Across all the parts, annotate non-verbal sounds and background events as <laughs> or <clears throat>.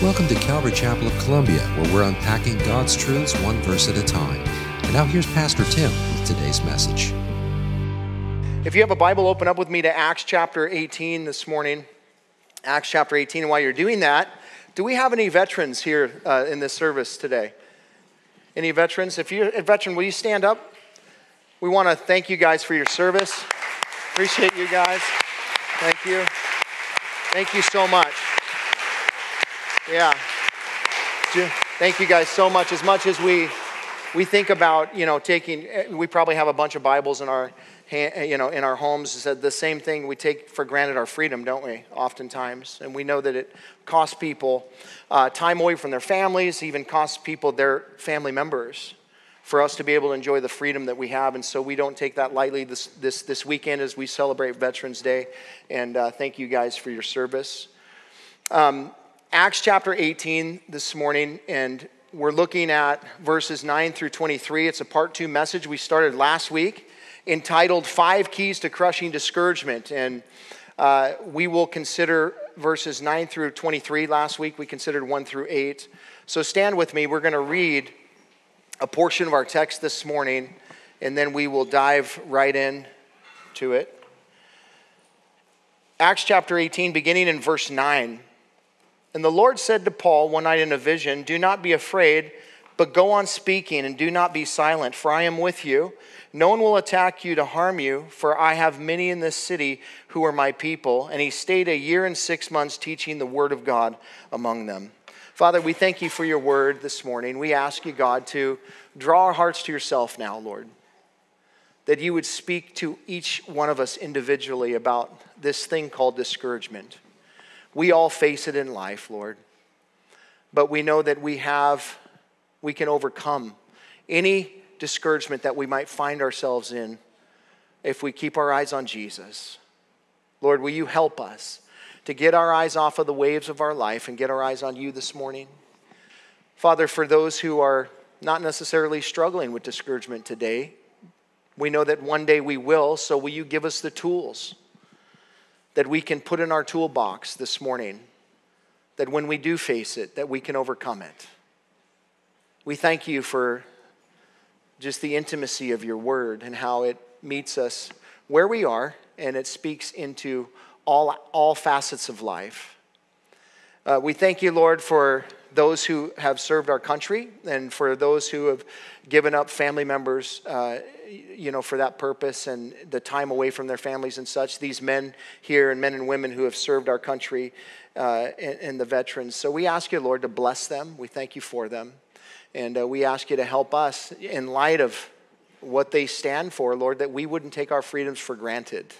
Welcome to Calvary Chapel of Columbia, where we're unpacking God's truths one verse at a time. And now here's Pastor Tim with today's message. If you have a Bible, open up with me to Acts chapter 18 this morning. Acts chapter 18. And while you're doing that, do we have any veterans here uh, in this service today? Any veterans? If you're a veteran, will you stand up? We want to thank you guys for your service. Appreciate you guys. Thank you. Thank you so much. Yeah. Thank you guys so much. As much as we we think about, you know, taking we probably have a bunch of Bibles in our you know, in our homes said the same thing. We take for granted our freedom, don't we? Oftentimes, and we know that it costs people uh, time away from their families, even costs people their family members, for us to be able to enjoy the freedom that we have. And so we don't take that lightly. This this this weekend as we celebrate Veterans Day, and uh, thank you guys for your service. Um, Acts chapter 18 this morning, and we're looking at verses 9 through 23. It's a part two message we started last week entitled Five Keys to Crushing Discouragement. And uh, we will consider verses 9 through 23. Last week we considered 1 through 8. So stand with me. We're going to read a portion of our text this morning, and then we will dive right in to it. Acts chapter 18, beginning in verse 9. And the Lord said to Paul one night in a vision, Do not be afraid, but go on speaking and do not be silent, for I am with you. No one will attack you to harm you, for I have many in this city who are my people. And he stayed a year and six months teaching the word of God among them. Father, we thank you for your word this morning. We ask you, God, to draw our hearts to yourself now, Lord. That you would speak to each one of us individually about this thing called discouragement. We all face it in life, Lord. But we know that we have, we can overcome any discouragement that we might find ourselves in if we keep our eyes on Jesus. Lord, will you help us to get our eyes off of the waves of our life and get our eyes on you this morning? Father, for those who are not necessarily struggling with discouragement today, we know that one day we will, so will you give us the tools? That we can put in our toolbox this morning that when we do face it that we can overcome it. We thank you for just the intimacy of your word and how it meets us where we are and it speaks into all, all facets of life. Uh, we thank you lord for those who have served our country and for those who have given up family members uh, you know, for that purpose and the time away from their families and such. These men here and men and women who have served our country uh, and, and, the veterans. So we ask you, Lord, to bless them. We thank you for them. And uh, we ask you to help us in light of what they stand for, Lord, that we wouldn't take our freedoms for granted,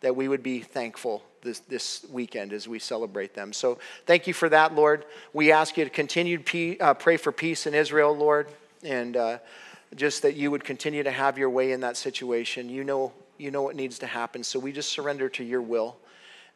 that we would be thankful this, this weekend as we celebrate them. So thank you for that, Lord. We ask you to continue to uh, pray for peace in Israel, Lord. And uh, just that you would continue to have your way in that situation. You know, you know what needs to happen. So we just surrender to your will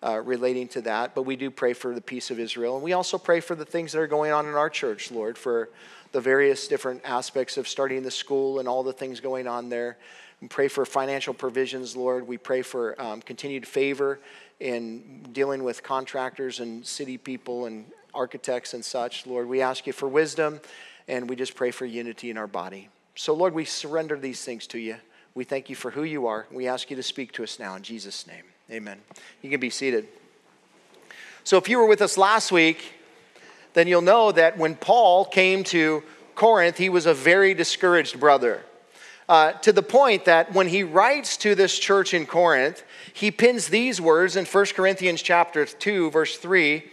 uh, relating to that. But we do pray for the peace of Israel. And we also pray for the things that are going on in our church, Lord, for the various different aspects of starting the school and all the things going on there. We pray for financial provisions, Lord. We pray for um, continued favor in dealing with contractors and city people and architects and such. Lord, we ask you for wisdom and we just pray for unity in our body. So, Lord, we surrender these things to you. We thank you for who you are. We ask you to speak to us now in Jesus' name. Amen. You can be seated. So, if you were with us last week, then you'll know that when Paul came to Corinth, he was a very discouraged brother. Uh, to the point that when he writes to this church in Corinth, he pins these words in 1 Corinthians chapter 2, verse 3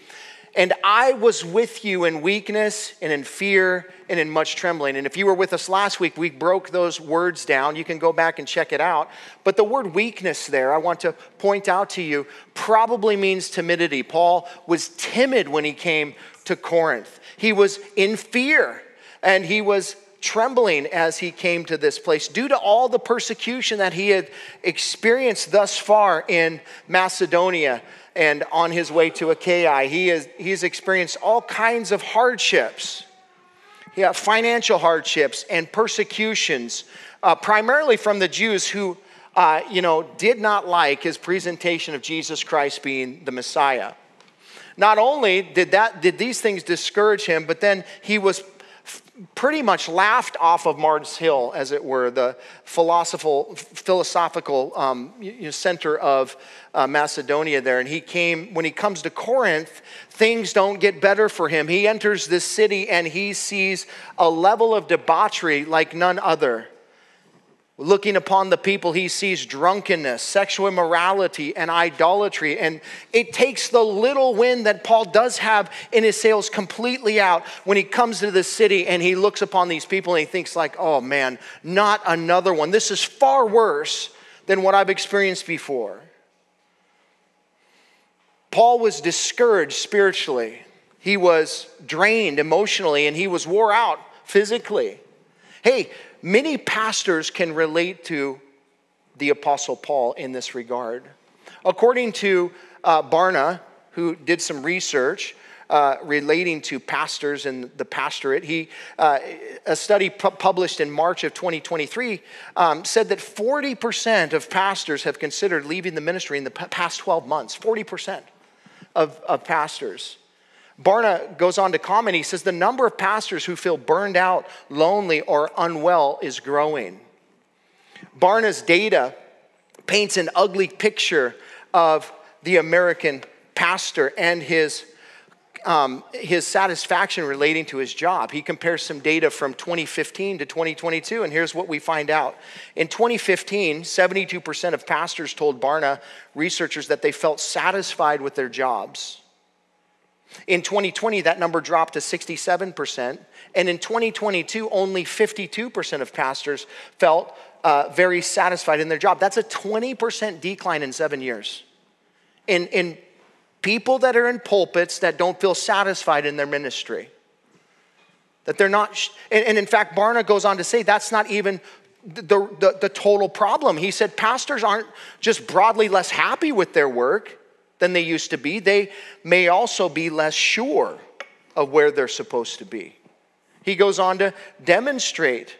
and I was with you in weakness and in fear and in much trembling. And if you were with us last week, we broke those words down. You can go back and check it out. But the word weakness there, I want to point out to you, probably means timidity. Paul was timid when he came to Corinth, he was in fear and he was trembling as he came to this place due to all the persecution that he had experienced thus far in Macedonia and on his way to Achaia. He has he's experienced all kinds of hardships. Yeah, financial hardships and persecutions, uh, primarily from the Jews who, uh, you know, did not like his presentation of Jesus Christ being the Messiah. Not only did, that, did these things discourage him, but then he was pretty much laughed off of Mars Hill, as it were, the philosophical, philosophical um, center of uh, Macedonia there. And he came, when he comes to Corinth, things don't get better for him. He enters this city and he sees a level of debauchery like none other. Looking upon the people, he sees drunkenness, sexual immorality, and idolatry. And it takes the little wind that Paul does have in his sails completely out when he comes to the city and he looks upon these people and he thinks, like, oh man, not another one. This is far worse than what I've experienced before. Paul was discouraged spiritually. He was drained emotionally and he was wore out physically. Hey, many pastors can relate to the Apostle Paul in this regard. According to uh, Barna, who did some research uh, relating to pastors and the pastorate, he, uh, a study pu- published in March of 2023 um, said that 40% of pastors have considered leaving the ministry in the past 12 months. 40% of, of pastors. Barna goes on to comment, he says, the number of pastors who feel burned out, lonely, or unwell is growing. Barna's data paints an ugly picture of the American pastor and his, um, his satisfaction relating to his job. He compares some data from 2015 to 2022, and here's what we find out. In 2015, 72% of pastors told Barna researchers that they felt satisfied with their jobs. In 2020, that number dropped to 67%. And in 2022, only 52% of pastors felt uh, very satisfied in their job. That's a 20% decline in seven years. In, in people that are in pulpits that don't feel satisfied in their ministry. That they're not, and, and in fact, Barna goes on to say that's not even the, the, the total problem. He said pastors aren't just broadly less happy with their work than they used to be, they may also be less sure of where they're supposed to be. He goes on to demonstrate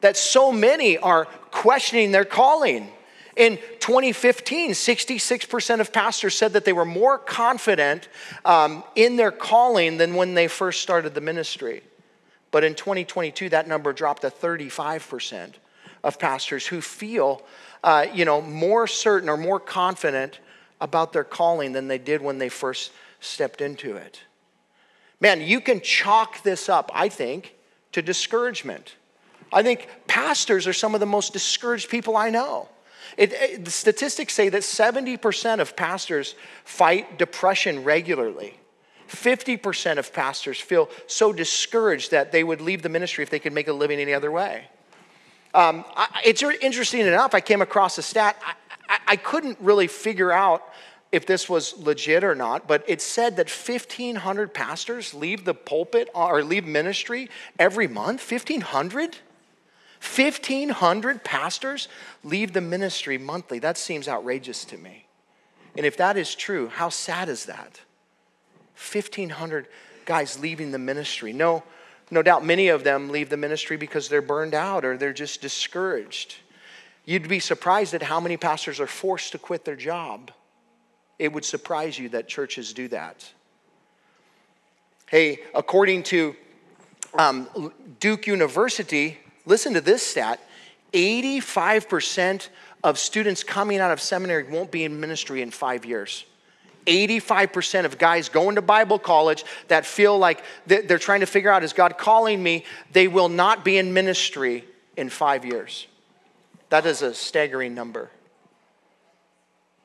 that so many are questioning their calling. In 2015, 66% of pastors said that they were more confident um, in their calling than when they first started the ministry. But in 2022, that number dropped to 35% of pastors who feel, uh, you know, more certain or more confident about their calling than they did when they first stepped into it. Man, you can chalk this up, I think, to discouragement. I think pastors are some of the most discouraged people I know. It, it, the statistics say that 70% of pastors fight depression regularly. 50% of pastors feel so discouraged that they would leave the ministry if they could make a living any other way. Um, I, it's interesting enough, I came across a stat. I, I, I couldn't really figure out if this was legit or not, but it said that 1,500 pastors leave the pulpit uh, or leave ministry every month. 1,500? 1,500 pastors leave the ministry monthly. That seems outrageous to me. And if that is true, how sad is that? 1,500 guys leaving the ministry. No, no doubt many of them leave the ministry because they're burned out or they're just discouraged. You'd be surprised at how many pastors are forced to quit their job. It would surprise you that churches do that. Hey, according to um, Duke University, listen to this stat 85% of students coming out of seminary won't be in ministry in five years. 85% of guys going to Bible college that feel like they're trying to figure out, is God calling me? They will not be in ministry in five years. That is a staggering number.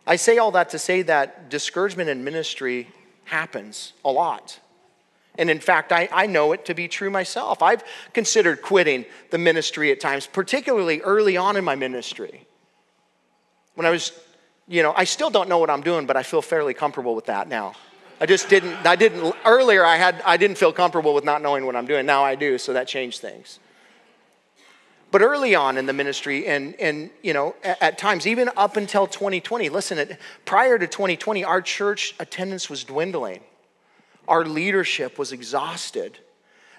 I say all that to say that discouragement in ministry happens a lot. And in fact, I, I know it to be true myself. I've considered quitting the ministry at times, particularly early on in my ministry. When I was, you know, I still don't know what I'm doing, but I feel fairly comfortable with that now. I just didn't, I didn't, earlier I had, I didn't feel comfortable with not knowing what I'm doing. Now I do, so that changed things. But early on in the ministry, and, and you know, at, at times, even up until 2020, listen, at, prior to 2020, our church attendance was dwindling. Our leadership was exhausted.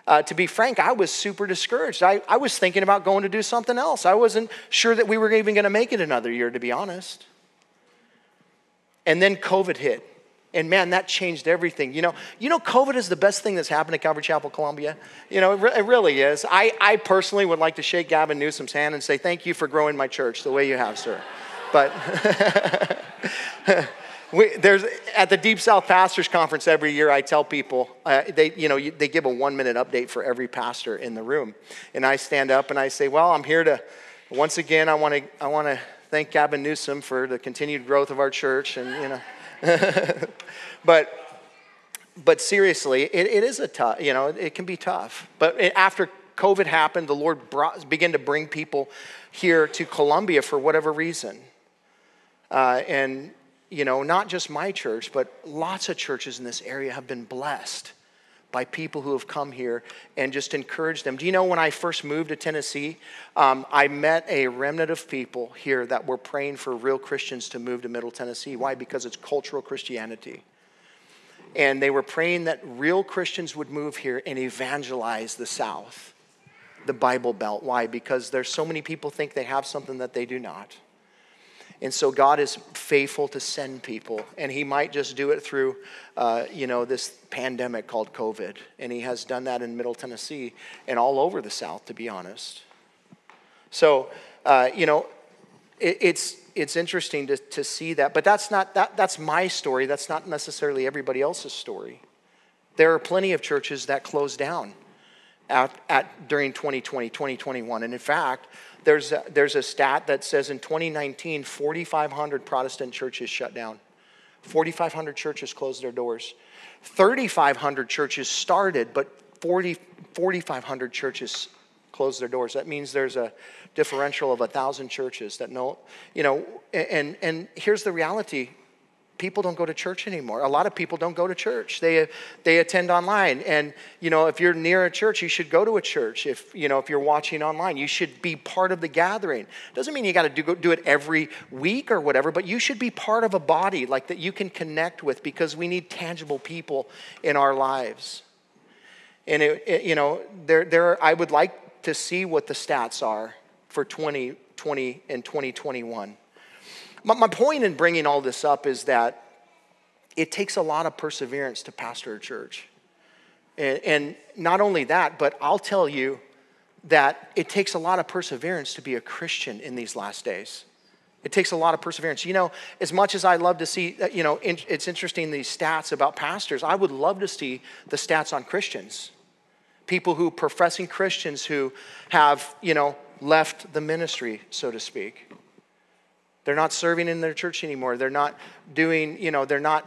Uh, to be frank, I was super discouraged. I, I was thinking about going to do something else. I wasn't sure that we were even going to make it another year, to be honest. And then COVID hit. And man, that changed everything. You know, you know, COVID is the best thing that's happened at Calvary Chapel, Columbia. You know, it, re- it really is. I, I personally would like to shake Gavin Newsom's hand and say, thank you for growing my church the way you have, sir. But <laughs> we, there's at the Deep South Pastors Conference every year. I tell people uh, they, you know, you, they give a one-minute update for every pastor in the room, and I stand up and I say, "Well, I'm here to, once again, I want to, I want to thank Gavin Newsom for the continued growth of our church, and you know." <laughs> but but seriously, it, it is a tough, you know, it can be tough. But after COVID happened, the Lord brought, began to bring people here to Columbia for whatever reason. Uh, and, you know, not just my church, but lots of churches in this area have been blessed by people who have come here and just encourage them. Do you know when I first moved to Tennessee, um, I met a remnant of people here that were praying for real Christians to move to Middle Tennessee. Why? Because it's cultural Christianity. And they were praying that real Christians would move here and evangelize the South, the Bible Belt. Why? Because there's so many people think they have something that they do not. And so God is faithful to send people, and He might just do it through, uh, you know, this pandemic called COVID. And He has done that in Middle Tennessee and all over the South, to be honest. So, uh, you know, it, it's it's interesting to, to see that, but that's not that that's my story. That's not necessarily everybody else's story. There are plenty of churches that closed down at, at during 2020, 2021, and in fact there's a, there's a stat that says in 2019, 4,500 Protestant churches shut down. 4,500 churches closed their doors. 3,500 churches started, but 40, 4,500 churches closed their doors. That means there's a differential of a thousand churches that know, you know, and, and here's the reality people don't go to church anymore. A lot of people don't go to church. They, they attend online. And, you know, if you're near a church, you should go to a church. If, you know, if you're watching online, you should be part of the gathering. Doesn't mean you got to do, do it every week or whatever, but you should be part of a body like that you can connect with because we need tangible people in our lives. And, it, it, you know, there, there, I would like to see what the stats are for 2020 and 2021. My, my point in bringing all this up is that it takes a lot of perseverance to pastor a church. And, and not only that, but I'll tell you that it takes a lot of perseverance to be a Christian in these last days. It takes a lot of perseverance. You know, as much as I love to see, uh, you know, it's interesting these stats about pastors, I would love to see the stats on Christians. People who, professing Christians who have, you know, left the ministry, so to speak. They're not serving in their church anymore. They're not doing, you know, they're not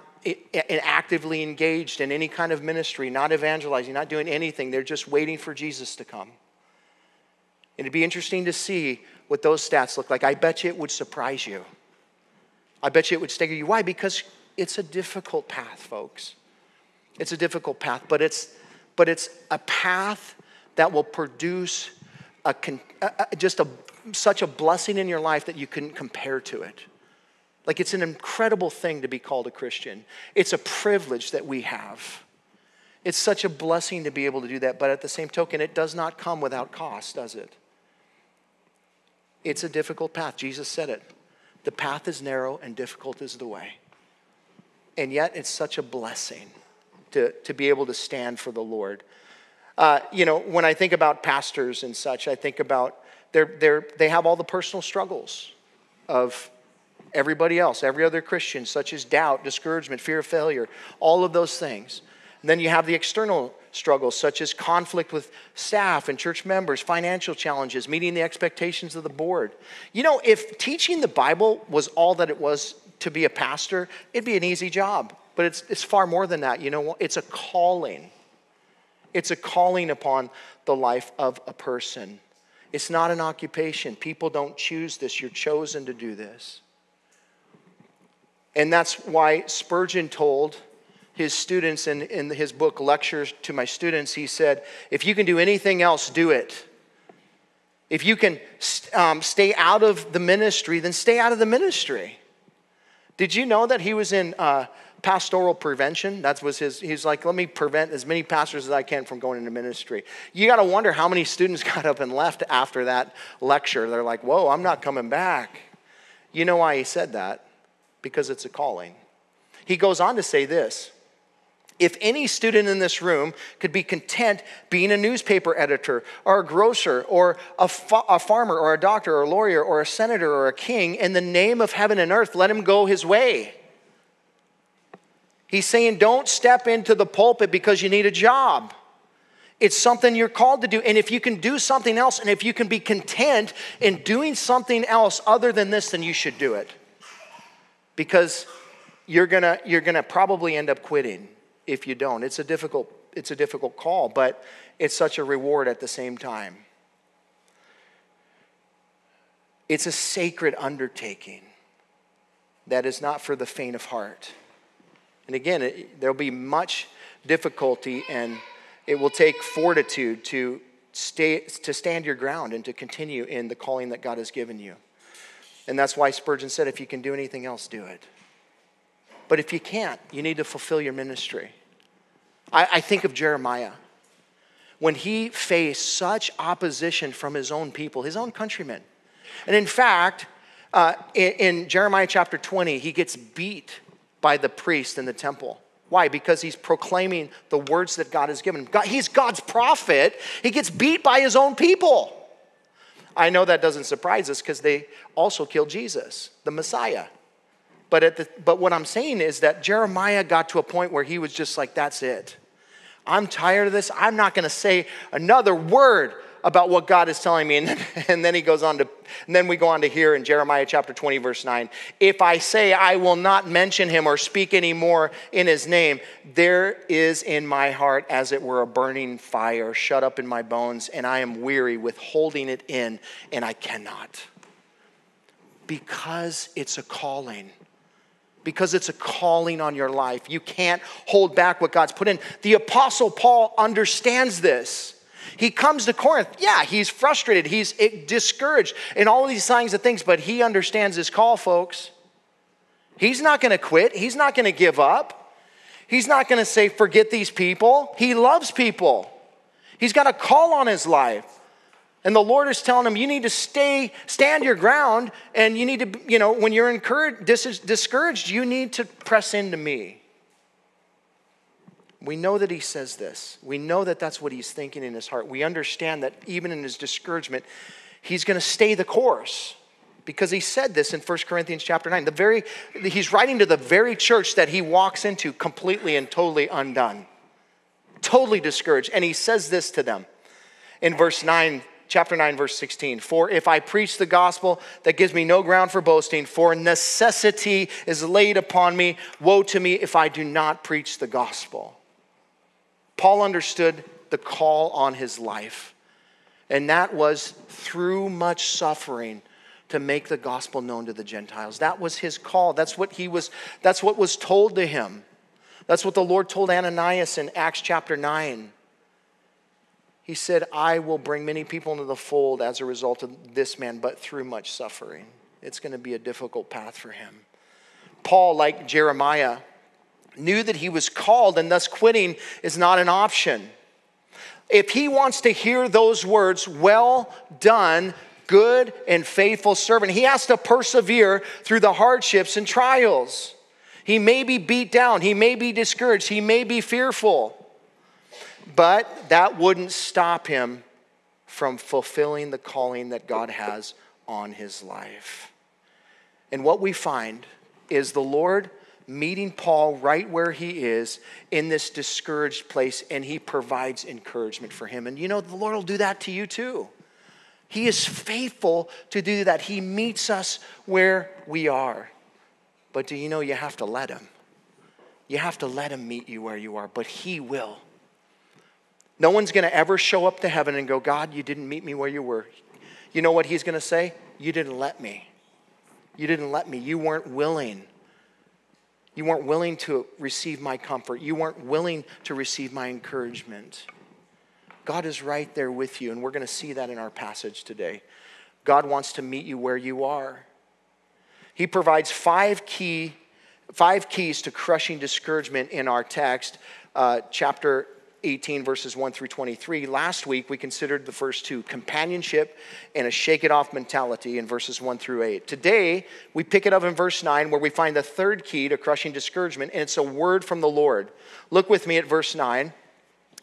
actively engaged in any kind of ministry, not evangelizing, not doing anything. They're just waiting for Jesus to come. It'd be interesting to see what those stats look like. I bet you it would surprise you. I bet you it would stagger you. Why? Because it's a difficult path, folks. It's a difficult path, but it's but it's a path that will produce a, a just a such a blessing in your life that you couldn't compare to it. Like it's an incredible thing to be called a Christian. It's a privilege that we have. It's such a blessing to be able to do that, but at the same token, it does not come without cost, does it? It's a difficult path. Jesus said it. The path is narrow and difficult is the way. And yet, it's such a blessing to, to be able to stand for the Lord. Uh, you know, when I think about pastors and such, I think about they're, they're, they have all the personal struggles of everybody else, every other Christian, such as doubt, discouragement, fear of failure, all of those things. And then you have the external struggles, such as conflict with staff and church members, financial challenges, meeting the expectations of the board. You know, if teaching the Bible was all that it was to be a pastor, it'd be an easy job. But it's, it's far more than that. You know, it's a calling. It's a calling upon the life of a person. It's not an occupation. People don't choose this. You're chosen to do this. And that's why Spurgeon told his students in, in his book, Lectures to My Students, he said, If you can do anything else, do it. If you can um, stay out of the ministry, then stay out of the ministry. Did you know that he was in uh, pastoral prevention. That was his, he's like, let me prevent as many pastors as I can from going into ministry. You got to wonder how many students <laughs> got up and left after that lecture. They're like, whoa, I'm not coming back. You know why he said that? Because it's a calling. He goes on to say this if any student in this room could be content being a newspaper editor or a grocer or a, fa- a, farmer or a doctor or a lawyer or a senator or a king in the name of heaven and earth, let him go his way. He's saying, don't step into the pulpit because you need a job. It's something you're called to do. And if you can do something else, and if you can be content in doing something else other than this, then you should do it. Because you're gonna, you're gonna probably end up quitting if you don't. It's a difficult, it's a difficult call, but it's such a reward at the same time. It's a sacred undertaking that is not for the faint of heart. And again, it, there'll be much difficulty and it will take fortitude to stay to stand your ground and to continue in the calling that God has given you. And that's why Spurgeon said if you can do anything else, do it. But if you can't, you need to fulfill your ministry. I, I think of Jeremiah. When he faced such opposition from his own people, his own countrymen. And in fact, uh, in, in Jeremiah chapter 20, he gets beat by the priest in the temple. Why? Because he's proclaiming the words that God has given him. he's God's prophet. He gets beat by his own people. I know that doesn't surprise us because they also killed Jesus, the Messiah. But, at the, but what I'm saying is that Jeremiah got to a point where he was just like, that's it. I'm tired of this. I'm not going to say another word about what God is telling me. And then, <laughs> and then he goes on to, and then we go on to hear in Jeremiah chapter 20, verse 9 if I say I will not mention him or speak anymore in his name, there is in my heart, as it were, a burning fire shut up in my bones, and I am weary with holding it in, and I cannot. Because it's a calling because it's a calling on your life. You can't hold back what God's put in. The Apostle Paul understands this. He comes to Corinth. Yeah, he's frustrated, he's eh, discouraged, and all these kinds of things, but he understands his call, folks. He's not going to quit, he's not going to give up. He's not going to say, forget these people. He loves people. He's got a call on his life. And the Lord is telling him, you need to stay, stand your ground, and you need to, you know, when you're encouraged, dis- discouraged, you need to press into me. We know that he says this. We know that that's what he's thinking in his heart. We understand that even in his discouragement, he's going to stay the course because he said this in 1 Corinthians chapter 9. The very, he's writing to the very church that he walks into completely and totally undone, totally discouraged. And he says this to them in verse 9 chapter 9 verse 16 for if i preach the gospel that gives me no ground for boasting for necessity is laid upon me woe to me if i do not preach the gospel paul understood the call on his life and that was through much suffering to make the gospel known to the gentiles that was his call that's what he was that's what was told to him that's what the lord told ananias in acts chapter 9 he said, I will bring many people into the fold as a result of this man, but through much suffering. It's going to be a difficult path for him. Paul, like Jeremiah, knew that he was called, and thus quitting is not an option. If he wants to hear those words, well done, good and faithful servant, he has to persevere through the hardships and trials. He may be beat down, he may be discouraged, he may be fearful. But that wouldn't stop him from fulfilling the calling that God has on his life. And what we find is the Lord meeting Paul right where he is in this discouraged place, and he provides encouragement for him. And you know, the Lord will do that to you too. He is faithful to do that. He meets us where we are. But do you know you have to let him? You have to let him meet you where you are, but he will. No one's going to ever show up to heaven and go, God, you didn't meet me where you were. You know what he's going to say? You didn't let me. You didn't let me. You weren't willing. You weren't willing to receive my comfort. You weren't willing to receive my encouragement. God is right there with you, and we're going to see that in our passage today. God wants to meet you where you are. He provides five key five keys to crushing discouragement in our text, uh, chapter 18, verses 1 through 23. Last week, we considered the first two companionship and a shake it off mentality in verses 1 through 8. Today, we pick it up in verse 9, where we find the third key to crushing discouragement, and it's a word from the Lord. Look with me at verse 9.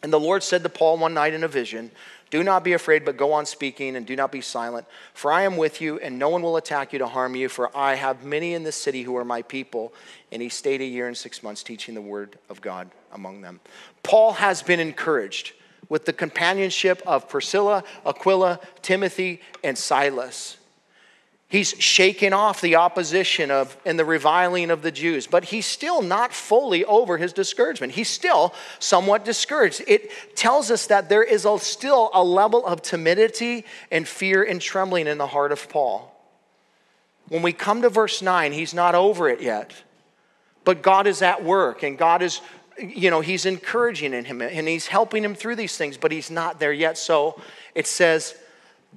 And the Lord said to Paul one night in a vision, do not be afraid, but go on speaking, and do not be silent. For I am with you, and no one will attack you to harm you, for I have many in this city who are my people. And he stayed a year and six months teaching the word of God among them. Paul has been encouraged with the companionship of Priscilla, Aquila, Timothy, and Silas. He's shaken off the opposition of and the reviling of the Jews, but he's still not fully over his discouragement. He's still somewhat discouraged. It tells us that there is a, still a level of timidity and fear and trembling in the heart of Paul. When we come to verse 9, he's not over it yet. But God is at work and God is you know, he's encouraging in him and he's helping him through these things, but he's not there yet. So it says,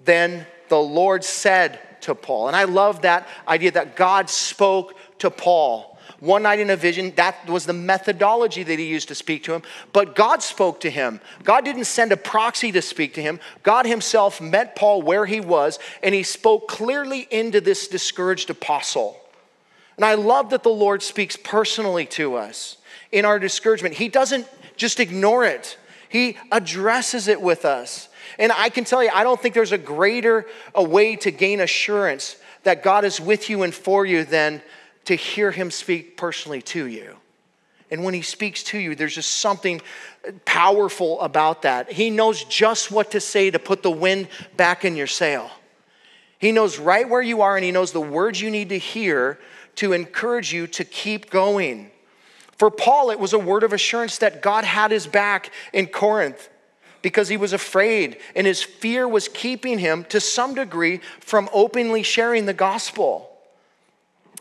Then the Lord said to Paul. And I love that idea that God spoke to Paul. One night in a vision, that was the methodology that he used to speak to him. But God spoke to him. God didn't send a proxy to speak to him. God himself met Paul where he was, and he spoke clearly into this discouraged apostle. And I love that the Lord speaks personally to us in our discouragement. He doesn't just ignore it, He addresses it with us. And I can tell you, I don't think there's a greater a way to gain assurance that God is with you and for you than to hear Him speak personally to you. And when He speaks to you, there's just something powerful about that. He knows just what to say to put the wind back in your sail. He knows right where you are, and He knows the words you need to hear to encourage you to keep going. For Paul, it was a word of assurance that God had his back in Corinth because he was afraid, and his fear was keeping him to some degree from openly sharing the gospel.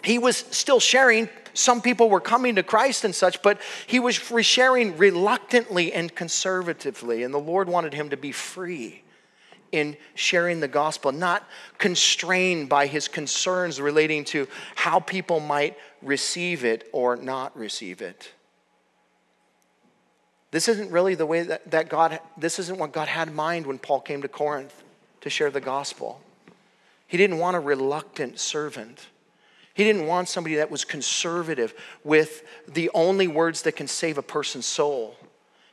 He was still sharing. Some people were coming to Christ and such, but he was sharing reluctantly and conservatively, and the Lord wanted him to be free in sharing the gospel, not constrained by his concerns relating to how people might receive it or not receive it. This isn't really the way that, that God, this isn't what God had in mind when Paul came to Corinth to share the gospel. He didn't want a reluctant servant. He didn't want somebody that was conservative with the only words that can save a person's soul.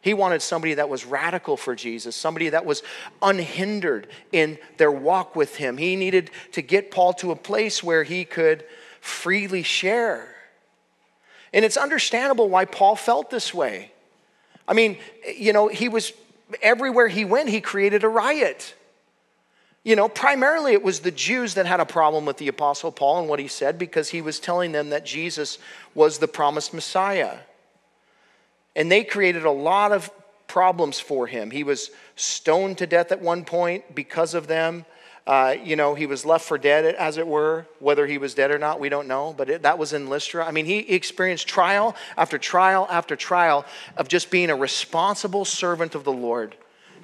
He wanted somebody that was radical for Jesus, somebody that was unhindered in their walk with him. He needed to get Paul to a place where he could freely share. And it's understandable why Paul felt this way. I mean, you know, he was everywhere he went, he created a riot. You know, primarily it was the Jews that had a problem with the Apostle Paul and what he said because he was telling them that Jesus was the promised Messiah. And they created a lot of problems for him. He was stoned to death at one point because of them. Uh, you know, he was left for dead, as it were. Whether he was dead or not, we don't know. But it, that was in Lystra. I mean, he experienced trial after trial after trial of just being a responsible servant of the Lord,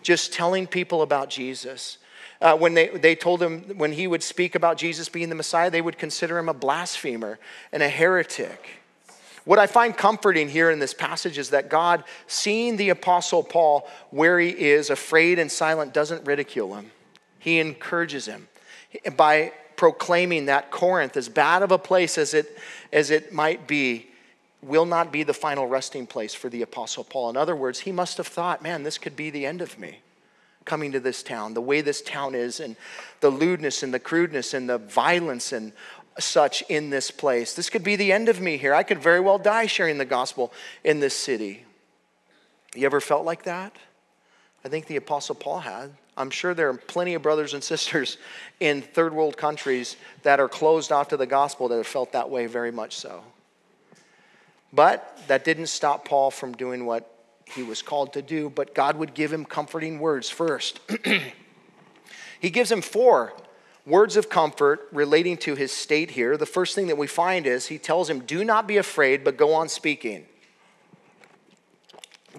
just telling people about Jesus. Uh, when they, they told him when he would speak about Jesus being the Messiah, they would consider him a blasphemer and a heretic. What I find comforting here in this passage is that God, seeing the Apostle Paul where he is, afraid and silent, doesn't ridicule him. He encourages him by proclaiming that Corinth, as bad of a place as it, as it might be, will not be the final resting place for the Apostle Paul. In other words, he must have thought, man, this could be the end of me coming to this town, the way this town is, and the lewdness and the crudeness and the violence and such in this place. This could be the end of me here. I could very well die sharing the gospel in this city. You ever felt like that? I think the Apostle Paul had. I'm sure there are plenty of brothers and sisters in third world countries that are closed off to the gospel that have felt that way very much so. But that didn't stop Paul from doing what he was called to do, but God would give him comforting words first. <clears throat> he gives him four words of comfort relating to his state here. The first thing that we find is he tells him, Do not be afraid, but go on speaking.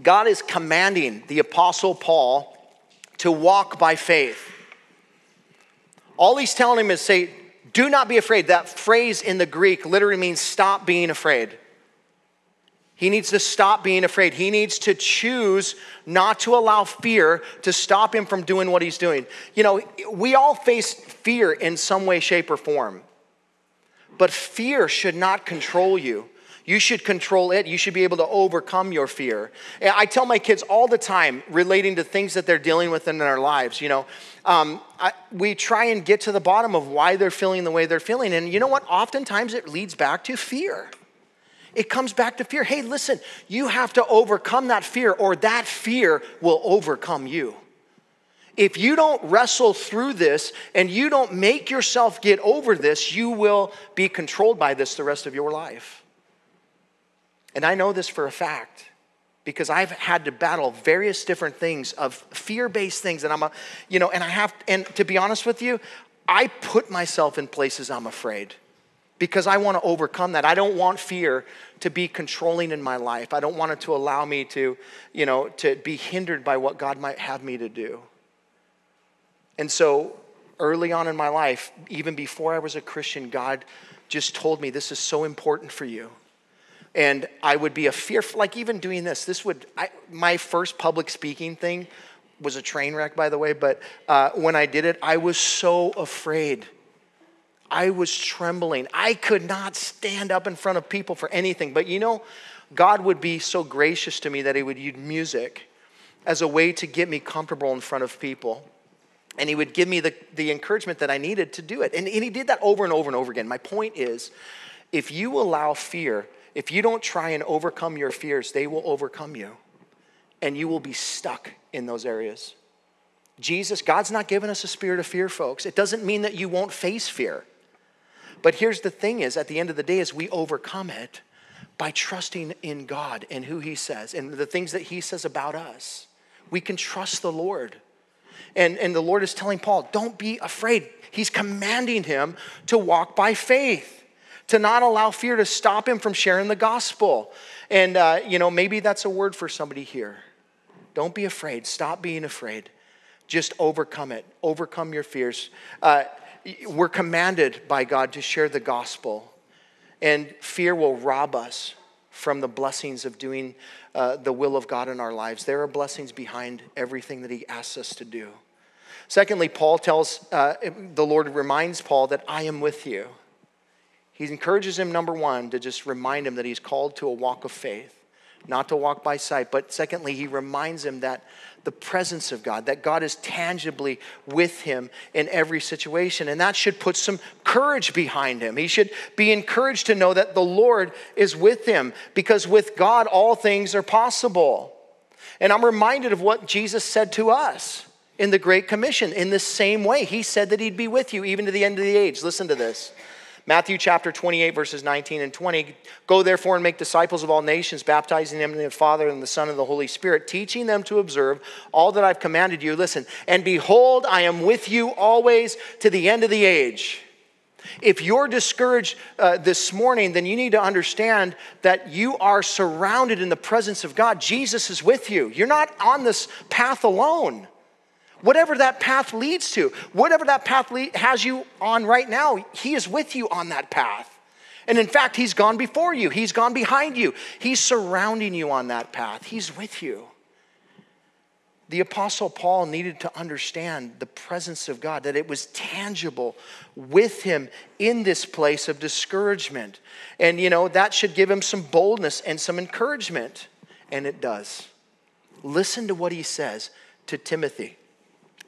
God is commanding the Apostle Paul to walk by faith. All he's telling him is say, Do not be afraid. That phrase in the Greek literally means stop being afraid. He needs to stop being afraid. He needs to choose not to allow fear to stop him from doing what he's doing. You know, we all face fear in some way, shape, or form. But fear should not control you. You should control it. You should be able to overcome your fear. I tell my kids all the time, relating to things that they're dealing with in their lives, you know, um, I, we try and get to the bottom of why they're feeling the way they're feeling. And you know what? Oftentimes it leads back to fear. It comes back to fear. Hey, listen, you have to overcome that fear, or that fear will overcome you. If you don't wrestle through this and you don't make yourself get over this, you will be controlled by this the rest of your life. And I know this for a fact because I've had to battle various different things of fear-based things and I'm a you know and I have and to be honest with you, I put myself in places I'm afraid because I want to overcome that. I don't want fear to be controlling in my life. I don't want it to allow me to, you know, to be hindered by what God might have me to do. And so early on in my life, even before I was a Christian, God just told me this is so important for you. And I would be a fearful, like even doing this, this would, I, my first public speaking thing was a train wreck, by the way, but uh, when I did it, I was so afraid I was trembling. I could not stand up in front of people for anything. But you know, God would be so gracious to me that He would use music as a way to get me comfortable in front of people. And He would give me the, the encouragement that I needed to do it. And, and He did that over and over and over again. My point is if you allow fear, if you don't try and overcome your fears, they will overcome you. And you will be stuck in those areas. Jesus, God's not given us a spirit of fear, folks. It doesn't mean that you won't face fear. But here's the thing is at the end of the day is we overcome it by trusting in God and who he says and the things that he says about us. We can trust the Lord. And, and the Lord is telling Paul, don't be afraid. He's commanding him to walk by faith, to not allow fear to stop him from sharing the gospel. And, uh, you know, maybe that's a word for somebody here. Don't be afraid. Stop being afraid. Just overcome it. Overcome your fears. Uh, we're commanded by God to share the gospel, and fear will rob us from the blessings of doing uh, the will of God in our lives. There are blessings behind everything that He asks us to do. Secondly, Paul tells, uh, the Lord reminds Paul that I am with you. He encourages him, number one, to just remind him that he's called to a walk of faith, not to walk by sight. But secondly, he reminds him that the presence of God, that God is tangibly with him in every situation. And that should put some courage behind him. He should be encouraged to know that the Lord is with him because with God, all things are possible. And I'm reminded of what Jesus said to us in the Great Commission in the same way. He said that he'd be with you even to the end of the age. Listen to this. Matthew chapter 28, verses 19 and 20. Go therefore and make disciples of all nations, baptizing them in the Father and the Son and the Holy Spirit, teaching them to observe all that I've commanded you. Listen, and behold, I am with you always to the end of the age. If you're discouraged uh, this morning, then you need to understand that you are surrounded in the presence of God. Jesus is with you. You're not on this path alone. Whatever that path leads to, whatever that path le- has you on right now, He is with you on that path. And in fact, He's gone before you, He's gone behind you, He's surrounding you on that path, He's with you. The Apostle Paul needed to understand the presence of God, that it was tangible with him in this place of discouragement. And, you know, that should give him some boldness and some encouragement. And it does. Listen to what he says to Timothy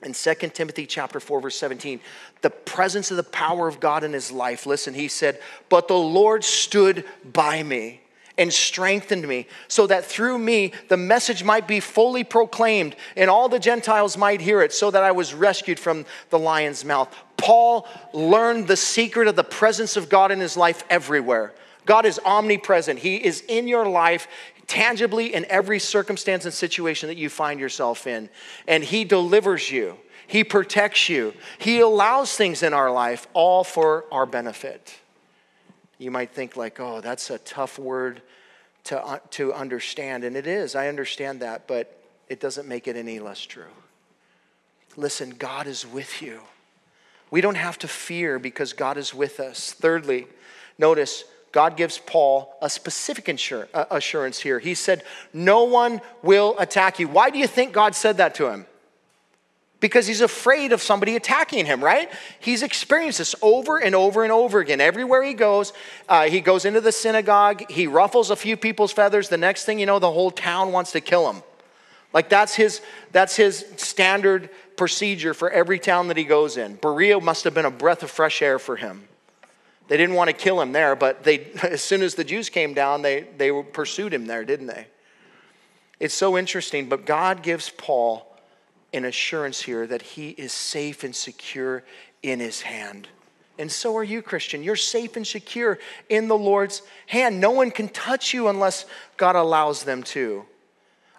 in 2 Timothy chapter 4 verse 17 the presence of the power of God in his life listen he said but the Lord stood by me and strengthened me so that through me the message might be fully proclaimed and all the Gentiles might hear it so that I was rescued from the lion's mouth. Paul learned the secret of the presence of God in his life everywhere. God is omnipresent. He is in your life tangibly in every circumstance and situation that you find yourself in. And He delivers you, He protects you, He allows things in our life all for our benefit. You might think, like, oh, that's a tough word to, uh, to understand. And it is, I understand that, but it doesn't make it any less true. Listen, God is with you. We don't have to fear because God is with us. Thirdly, notice God gives Paul a specific uh, assurance here. He said, No one will attack you. Why do you think God said that to him? Because he's afraid of somebody attacking him, right? He's experienced this over and over and over again. Everywhere he goes, uh, he goes into the synagogue, he ruffles a few people's feathers. The next thing you know, the whole town wants to kill him. Like that's his, that's his standard procedure for every town that he goes in. Berea must have been a breath of fresh air for him. They didn't want to kill him there, but they, <laughs> as soon as the Jews came down, they, they pursued him there, didn't they? It's so interesting, but God gives Paul an assurance here that he is safe and secure in his hand. And so are you, Christian. You're safe and secure in the Lord's hand. No one can touch you unless God allows them to.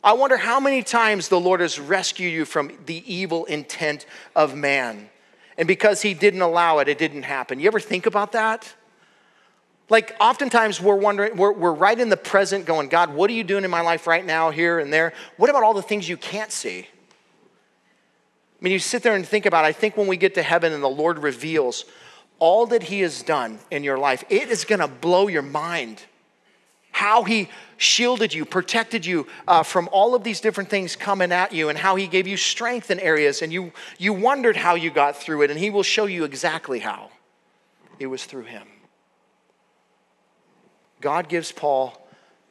I wonder how many times the Lord has rescued you from the evil intent of man. And because he didn't allow it, it didn't happen. You ever think about that? Like, oftentimes we're wondering, we're, we're right in the present going, God, what are you doing in my life right now, here and there? What about all the things you can't see? I mean, you sit there and think about it. I think when we get to heaven and the Lord reveals all that He has done in your life, it is going to blow your mind how he shielded you, protected you uh, from all of these different things coming at you, and how he gave you strength in areas, and you, you wondered how you got through it, and he will show you exactly how. It was through him. God gives Paul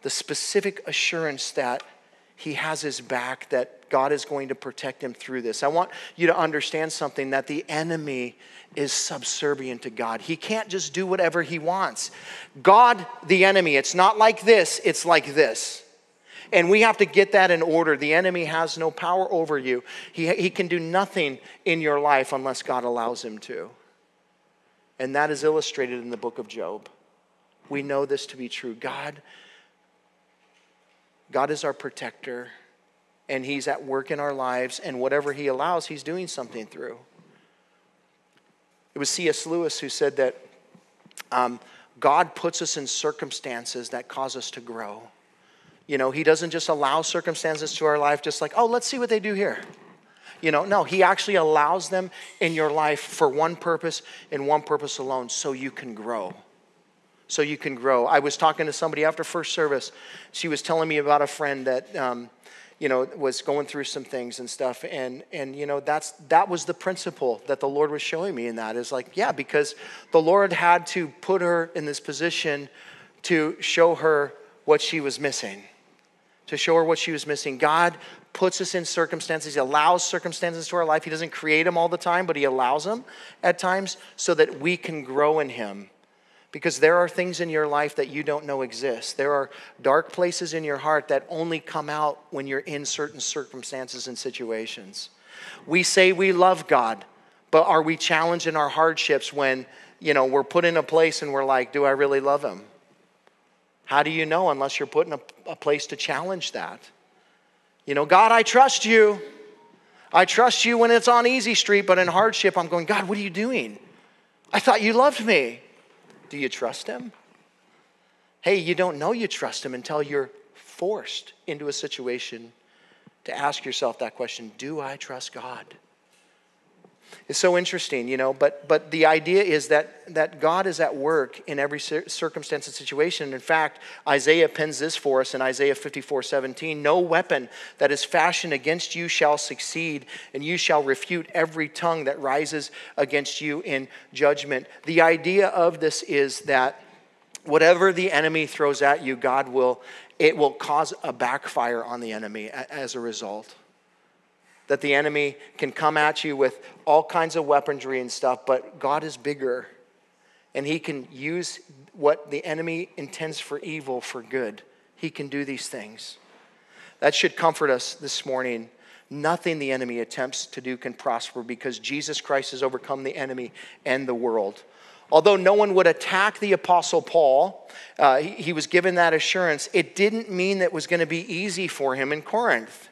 the specific assurance that he has his back, that God is going to protect him through this. I want you to understand something that the enemy is subservient to God. He can't just do whatever he wants. God, the enemy, it's not like this, it's like this. And we have to get that in order. The enemy has no power over you, he, he can do nothing in your life unless God allows him to. And that is illustrated in the book of Job. We know this to be true. God, God is our protector, and He's at work in our lives, and whatever He allows, He's doing something through. It was C.S. Lewis who said that um, God puts us in circumstances that cause us to grow. You know, He doesn't just allow circumstances to our life just like, oh, let's see what they do here. You know, no, He actually allows them in your life for one purpose and one purpose alone so you can grow. So you can grow. I was talking to somebody after first service. She was telling me about a friend that. Um, you know, was going through some things and stuff. And, and you know, that's, that was the principle that the Lord was showing me in that is like, yeah, because the Lord had to put her in this position to show her what she was missing, to show her what she was missing. God puts us in circumstances, He allows circumstances to our life. He doesn't create them all the time, but He allows them at times so that we can grow in Him because there are things in your life that you don't know exist. There are dark places in your heart that only come out when you're in certain circumstances and situations. We say we love God, but are we challenged in our hardships when, you know, we're put in a place and we're like, do I really love him? How do you know unless you're put in a, a place to challenge that? You know, God, I trust you. I trust you when it's on easy street, but in hardship, I'm going, God, what are you doing? I thought you loved me. Do you trust him? Hey, you don't know you trust him until you're forced into a situation to ask yourself that question Do I trust God? It's so interesting, you know, but, but the idea is that, that God is at work in every circumstance and situation. And in fact, Isaiah pens this for us in Isaiah 54 17 No weapon that is fashioned against you shall succeed, and you shall refute every tongue that rises against you in judgment. The idea of this is that whatever the enemy throws at you, God will, it will cause a backfire on the enemy as a result that the enemy can come at you with all kinds of weaponry and stuff, but God is bigger. And he can use what the enemy intends for evil for good. He can do these things. That should comfort us this morning. Nothing the enemy attempts to do can prosper because Jesus Christ has overcome the enemy and the world. Although no one would attack the Apostle Paul, uh, he, he was given that assurance. It didn't mean that it was going to be easy for him in Corinth.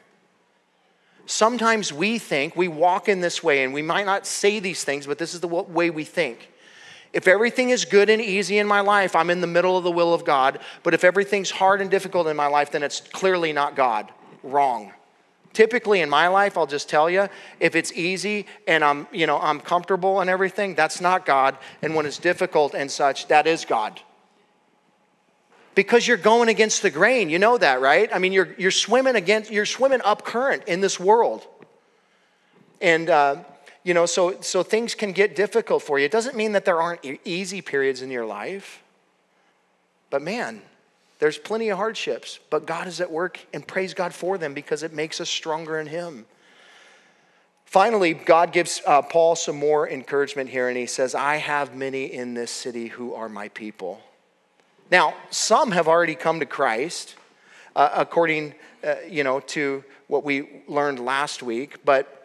Sometimes we think, we walk in this way, and we might not say these things, but this is the way we think. If everything is good and easy in my life, I'm in the middle of the will of God. But if everything's hard and difficult in my life, then it's clearly not God. Wrong. Typically in my life, I'll just tell you, if it's easy and I'm, you know, I'm comfortable and everything, that's not God. And when it's difficult and such, that is God. Because you're going against the grain. You know that, right? I mean, you're, you're swimming against, you're swimming up current in this world. And, uh, you know, so, so things can get difficult for you. It doesn't mean that there aren't easy periods in your life. But man, there's plenty of hardships, but God is at work and praise God for them because it makes us stronger in Him. Finally, God gives uh, Paul some more encouragement here, and he says, I have many in this city who are my people. Now, some have already come to Christ, uh, according uh, you know, to what we learned last week, but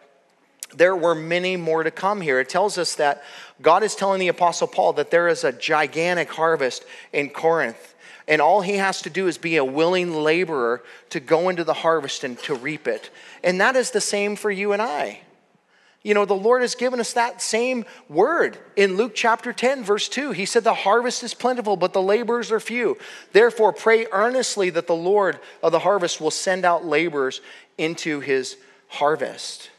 there were many more to come here. It tells us that God is telling the Apostle Paul that there is a gigantic harvest in Corinth. And all he has to do is be a willing laborer to go into the harvest and to reap it. And that is the same for you and I. You know, the Lord has given us that same word in Luke chapter 10, verse 2. He said, The harvest is plentiful, but the laborers are few. Therefore, pray earnestly that the Lord of the harvest will send out laborers into his harvest.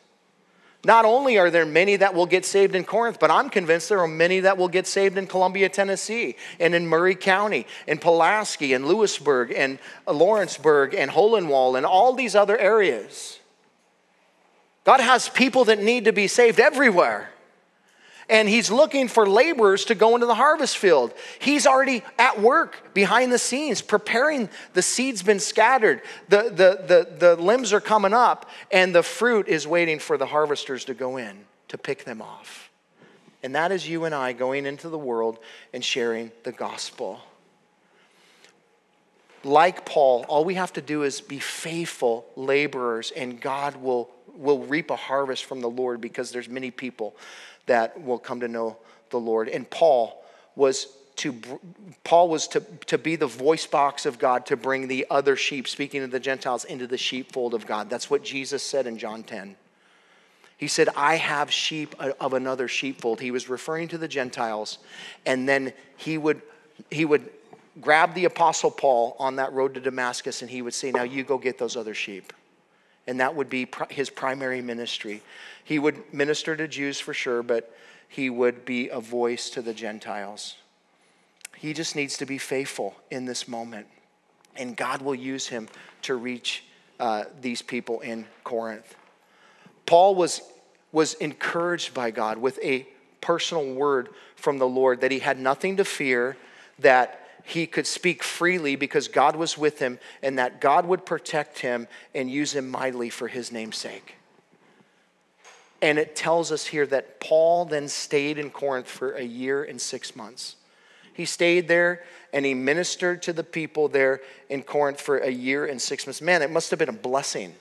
Not only are there many that will get saved in Corinth, but I'm convinced there are many that will get saved in Columbia, Tennessee, and in Maury County, in Pulaski, and Lewisburg, and Lawrenceburg, and Hohenwald, and all these other areas. God has people that need to be saved everywhere. And he's looking for laborers to go into the harvest field. He's already at work behind the scenes, preparing. The seed's been scattered, the, the, the, the limbs are coming up, and the fruit is waiting for the harvesters to go in to pick them off. And that is you and I going into the world and sharing the gospel. Like Paul, all we have to do is be faithful laborers, and God will will reap a harvest from the Lord because there's many people that will come to know the Lord. And Paul was to Paul was to, to be the voice box of God to bring the other sheep, speaking of the Gentiles, into the sheepfold of God. That's what Jesus said in John 10. He said, I have sheep of another sheepfold. He was referring to the Gentiles, and then he would he would grab the apostle Paul on that road to Damascus and he would say, Now you go get those other sheep and that would be his primary ministry. He would minister to Jews for sure, but he would be a voice to the Gentiles. He just needs to be faithful in this moment, and God will use him to reach uh, these people in Corinth. Paul was, was encouraged by God with a personal word from the Lord that he had nothing to fear, that he could speak freely because God was with him and that God would protect him and use him mightily for his name's sake. And it tells us here that Paul then stayed in Corinth for a year and six months. He stayed there and he ministered to the people there in Corinth for a year and six months. Man, it must have been a blessing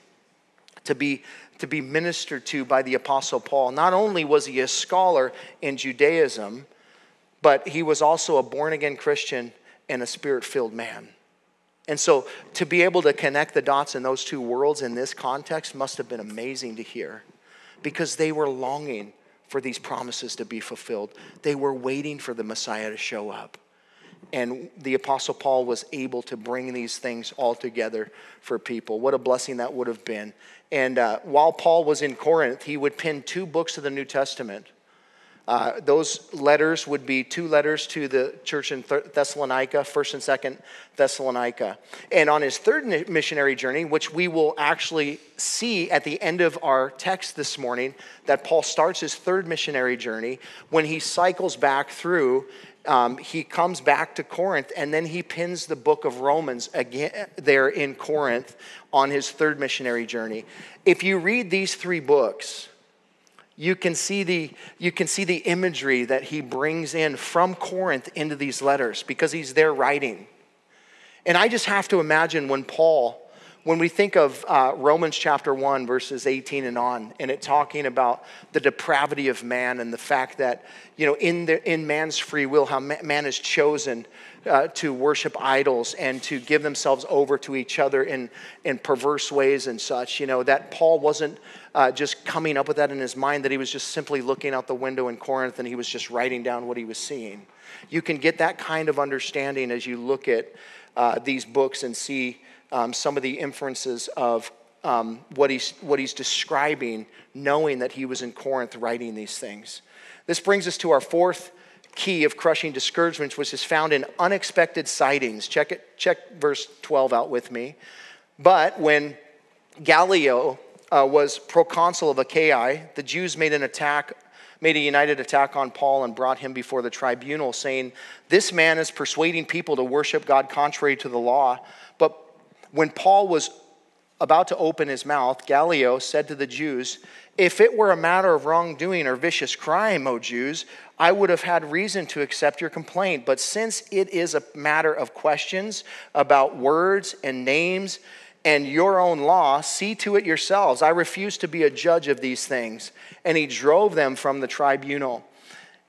to be, to be ministered to by the Apostle Paul. Not only was he a scholar in Judaism, but he was also a born again Christian and a spirit filled man. And so to be able to connect the dots in those two worlds in this context must have been amazing to hear because they were longing for these promises to be fulfilled. They were waiting for the Messiah to show up. And the Apostle Paul was able to bring these things all together for people. What a blessing that would have been. And uh, while Paul was in Corinth, he would pen two books of the New Testament uh, those letters would be two letters to the church in Thessalonica, 1st and 2nd Thessalonica. And on his third missionary journey, which we will actually see at the end of our text this morning, that Paul starts his third missionary journey, when he cycles back through, um, he comes back to Corinth and then he pins the book of Romans again there in Corinth on his third missionary journey. If you read these three books, you can see the you can see the imagery that he brings in from Corinth into these letters because he's there writing. And I just have to imagine when Paul, when we think of uh, Romans chapter 1, verses 18 and on, and it talking about the depravity of man and the fact that, you know, in, the, in man's free will, how man is chosen uh, to worship idols and to give themselves over to each other in, in perverse ways and such, you know, that Paul wasn't uh, just coming up with that in his mind, that he was just simply looking out the window in Corinth and he was just writing down what he was seeing. You can get that kind of understanding as you look at uh, these books and see um, some of the inferences of um, what, he's, what he's describing, knowing that he was in Corinth writing these things. This brings us to our fourth key of crushing discouragements, which is found in unexpected sightings. Check it, check verse 12 out with me. But when Gallio uh, was proconsul of Achaia, the Jews made an attack, made a united attack on Paul and brought him before the tribunal, saying, This man is persuading people to worship God contrary to the law. But when Paul was about to open his mouth, Gallio said to the Jews, If it were a matter of wrongdoing or vicious crime, O Jews, I would have had reason to accept your complaint. But since it is a matter of questions about words and names and your own law, see to it yourselves. I refuse to be a judge of these things. And he drove them from the tribunal.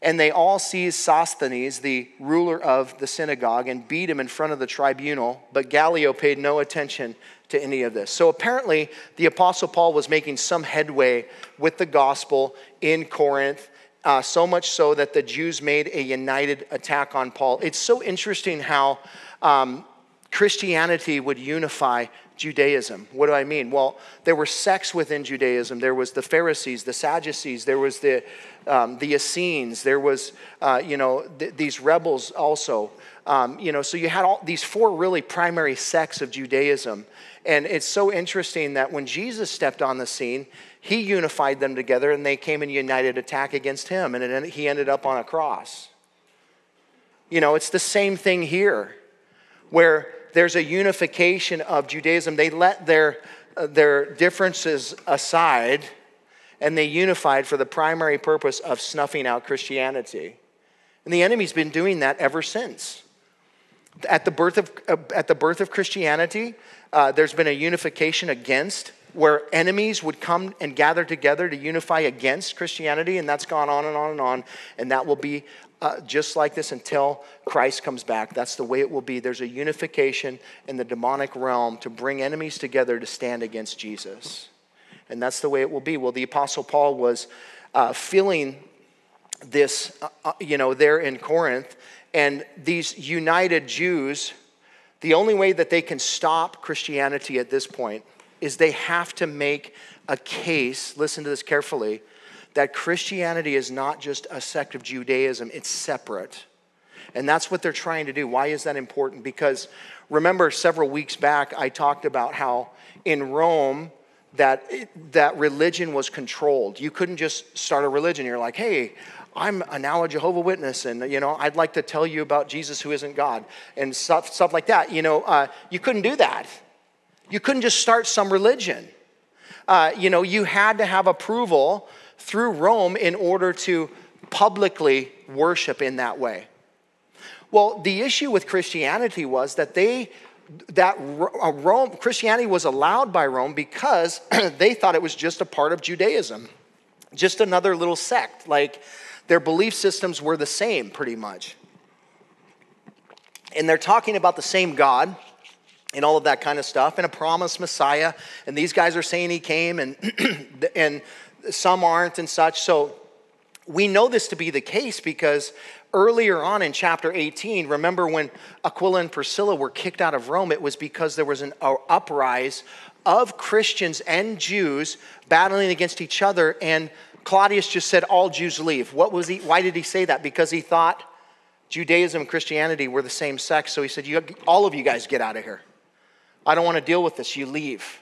And they all seized Sosthenes, the ruler of the synagogue, and beat him in front of the tribunal. But Gallio paid no attention to any of this. So apparently, the Apostle Paul was making some headway with the gospel in Corinth. Uh, so much so that the Jews made a united attack on Paul. It's so interesting how um, Christianity would unify Judaism. What do I mean? Well, there were sects within Judaism. There was the Pharisees, the Sadducees, there was the, um, the Essenes, there was, uh, you know, th- these rebels also. Um, you know, so you had all these four really primary sects of Judaism. And it's so interesting that when Jesus stepped on the scene, he unified them together and they came in united attack against him. And he ended up on a cross. You know, it's the same thing here, where there's a unification of Judaism. They let their, uh, their differences aside and they unified for the primary purpose of snuffing out Christianity. And the enemy's been doing that ever since. At the birth of, uh, at the birth of Christianity, uh, there's been a unification against where enemies would come and gather together to unify against Christianity, and that's gone on and on and on, and that will be uh, just like this until Christ comes back. That's the way it will be. There's a unification in the demonic realm to bring enemies together to stand against Jesus. And that's the way it will be. Well, the Apostle Paul was uh, feeling this, uh, uh you know, there in Corinth, and these united Jews, the only way that they can stop Christianity at this point is they have to make a case, listen to this carefully, that Christianity is not just a sect of Judaism, it's separate. And that's what they're trying to do. Why is that important? Because remember, several weeks back, I talked about how in Rome, that, that religion was controlled. You couldn't just start a religion. You're like, hey, I'm now a Jehovah Witness, and you know, I'd like to tell you about Jesus who isn't God, and stuff, stuff like that. You know, uh, you couldn't do that. You couldn't just start some religion. Uh, you know, you had to have approval through Rome in order to publicly worship in that way. Well, the issue with Christianity was that they that uh, Rome Christianity was allowed by Rome because <clears throat> they thought it was just a part of Judaism. Just another little sect. Like their belief systems were the same pretty much. And they're talking about the same God and all of that kind of stuff and a promised Messiah and these guys are saying he came and <clears throat> and some aren't and such. So we know this to be the case because earlier on in chapter 18, remember when Aquila and Priscilla were kicked out of Rome, it was because there was an uprise of Christians and Jews battling against each other, and Claudius just said, All Jews leave. What was he, why did he say that? Because he thought Judaism and Christianity were the same sex, so he said, All of you guys get out of here. I don't want to deal with this. You leave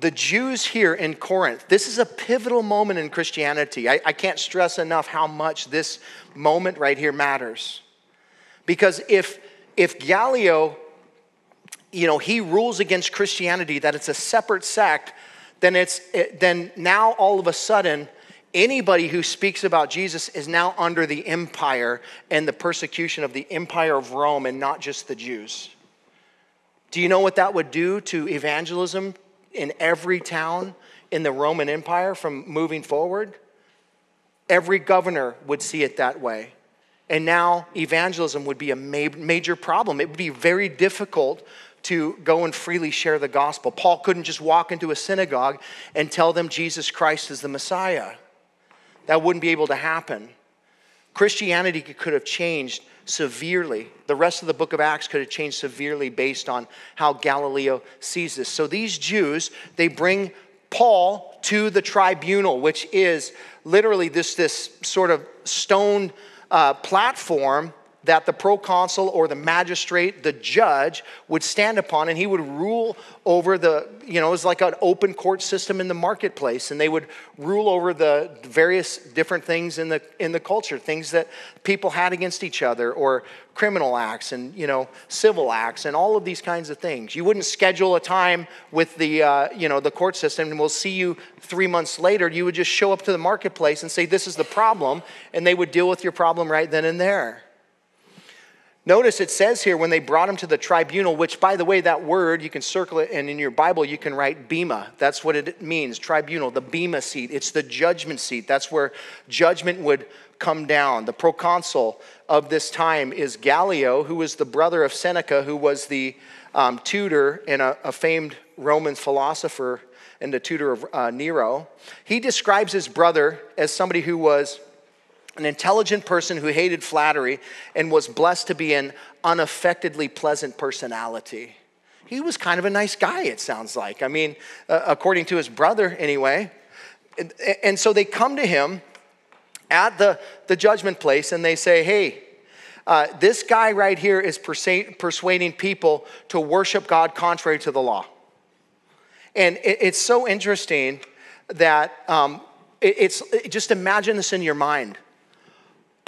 the Jews here in Corinth, this is a pivotal moment in Christianity. I, I, can't stress enough how much this moment right here matters. Because if, if Gallio, you know, he rules against Christianity, that it's a separate sect, then it's, then now all of a sudden, anybody who speaks about Jesus is now under the empire and the persecution of the empire of Rome and not just the Jews. Do you know what that would do to evangelism in every town in the Roman Empire from moving forward, every governor would see it that way. And now evangelism would be a major problem. It would be very difficult to go and freely share the gospel. Paul couldn't just walk into a synagogue and tell them Jesus Christ is the Messiah. That wouldn't be able to happen. Christianity could have changed severely. The rest of the book of Acts could have changed severely based on how Gallio sees this. So these Jews, they bring Paul to the tribunal, which is literally this, this sort of stone uh, platform that the proconsul or the magistrate, the judge, would stand upon, and he would rule over the, you know, it was like an open court system in the marketplace, and they would rule over the various different things in the in the culture, things that people had against each other, or criminal acts and you know civil acts, and all of these kinds of things. You wouldn't schedule a time with the uh, you know the court system, and we'll see you three months later. You would just show up to the marketplace and say, "This is the problem," and they would deal with your problem right then and there. Notice it says here when they brought him to the tribunal, which, by the way, that word, you can circle it, and in your Bible, you can write bema. That's what it means, tribunal, the bema seat. It's the judgment seat. That's where judgment would come down. The proconsul of this time is Gallio, who was the brother of Seneca, who was the um, tutor and a, a, famed Roman philosopher and the tutor of uh, Nero. He describes his brother as somebody who was an intelligent person who hated flattery and was blessed to be an unaffectedly pleasant personality. He was kind of a nice guy, it sounds like. I mean, uh, according to his brother, anyway. And, and, so they come to him at the, the judgment place and they say, Hey, uh, this guy right here is persuading people to worship God contrary to the law. And it, it's so interesting that um, it, it's just imagine this in your mind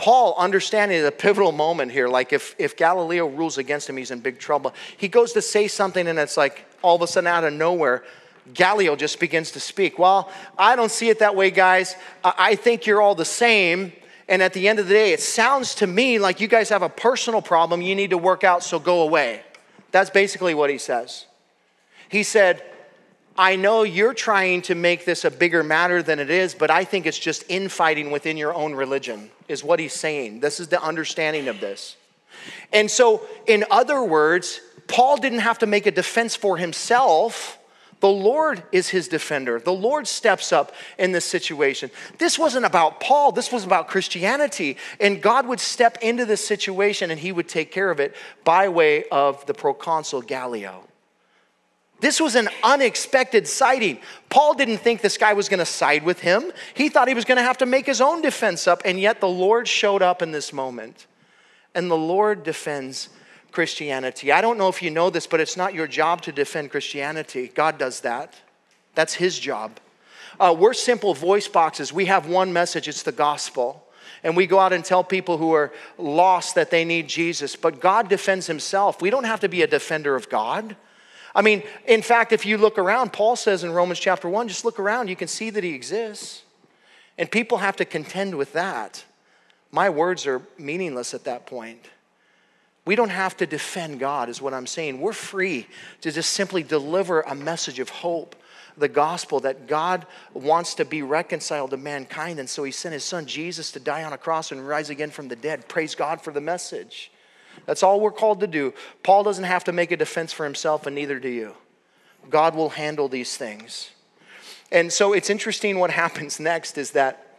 Paul, understanding the pivotal moment here, like if, if Gallio rules against him, he's in big trouble. He goes to say something, and it's like all of a sudden, out of nowhere, Gallio just begins to speak. Well, I don't see it that way, guys. I think you're all the same. And at the end of the day, it sounds to me like you guys have a personal problem you need to work out, so go away. That's basically what he says. He said, I know you're trying to make this a bigger matter than it is, but I think it's just infighting within your own religion, is what he's saying. This is the understanding of this. And so, in other words, Paul didn't have to make a defense for himself. The Lord is his defender. The Lord steps up in this situation. This wasn't about Paul, this was about Christianity. And God would step into this situation and he would take care of it by way of the proconsul Gallio. This was an unexpected sighting. Paul didn't think this guy was going to side with him. He thought he was going to have to make his own defense up, and yet the Lord showed up in this moment. And the Lord defends Christianity. I don't know if you know this, but it's not your job to defend Christianity. God does that. That's His job. Uh, we're simple voice boxes. We have one message it's the gospel. And we go out and tell people who are lost that they need Jesus. But God defends Himself. We don't have to be a defender of God. I mean, in fact, if you look around, Paul says in Romans chapter 1, just look around, you can see that he exists. And people have to contend with that. My words are meaningless at that point. We don't have to defend God, is what I'm saying. We're free to just simply deliver a message of hope, the gospel that God wants to be reconciled to mankind. And so he sent his son Jesus to die on a cross and rise again from the dead. Praise God for the message. That's all we're called to do. Paul doesn't have to make a defense for himself, and neither do you. God will handle these things. And so it's interesting what <laughs> happens next is that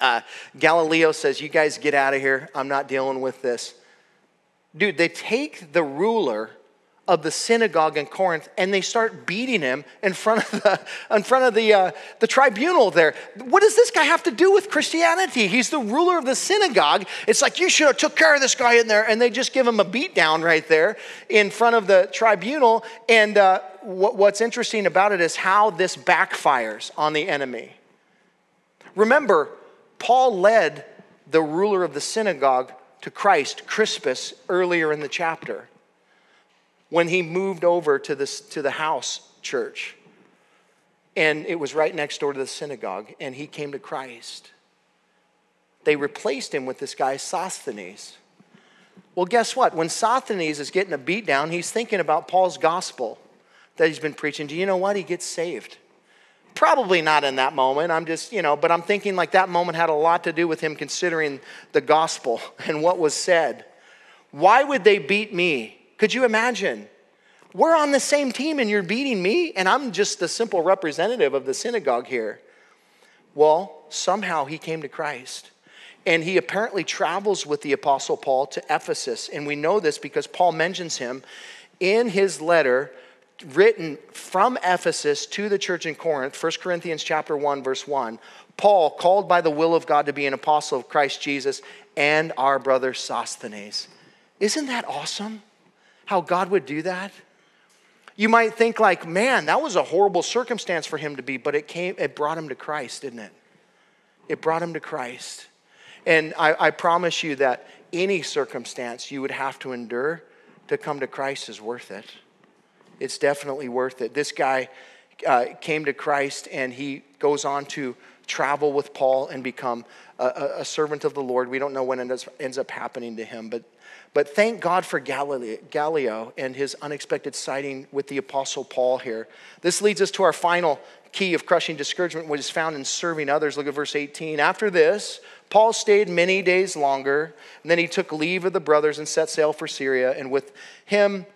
uh, Gallio says, You guys get out of here. I'm not dealing with this. Dude, they take the ruler of the synagogue in Corinth and they start beating him in front of the, in front of the, uh, the tribunal there. What does this guy have to do with Christianity? He's the ruler of the synagogue. It's like, you should have took care of this guy in there. And they just give him a beat down right there in front of the tribunal. And uh, what, what's interesting about it is how this backfires on the enemy. Remember, Paul led the ruler of the synagogue to Christ, Crispus, earlier in the chapter when he moved over to, this, to the house church. And it was right next door to the synagogue, and he came to Christ. They replaced him with this guy, Sosthenes. Well, guess what? When Sosthenes is getting a beat down, he's thinking about Paul's gospel that he's been preaching. Do you know what? He gets saved. Probably not in that moment. I'm just, you know, but I'm thinking like that moment had a lot to do with him considering the gospel <laughs> and what was said. Why would they beat me? Could you imagine? We're on the same team and you're beating me, and I'm just the simple representative of the synagogue here. Well, somehow he came to Christ. And he apparently travels with the Apostle Paul to Ephesus. And we know this because Paul mentions him in his letter written from Ephesus to the church in Corinth, 1 Corinthians chapter 1 verse 1. Paul, called by the will of God to be an apostle of Christ Jesus, and our brother Sosthenes. Isn't that awesome? How God would do that? You might think like, man, that was a horrible circumstance for him to be, but it came, it brought him to Christ, didn't it? It brought him to Christ. And I, I promise you that any circumstance you would have to endure to come to Christ is worth it. It's definitely worth it. This guy uh, came to Christ and he goes on to travel with Paul and become a, a servant of the Lord. We don't know when it ends up happening to him, but, but thank God for Gallio and his unexpected sighting with the Apostle Paul here. This leads us to our final key of crushing discouragement, which is found in serving others. Look at verse 18. After this, Paul stayed many days longer, and then he took leave of the brothers and set sail for Syria, and with him,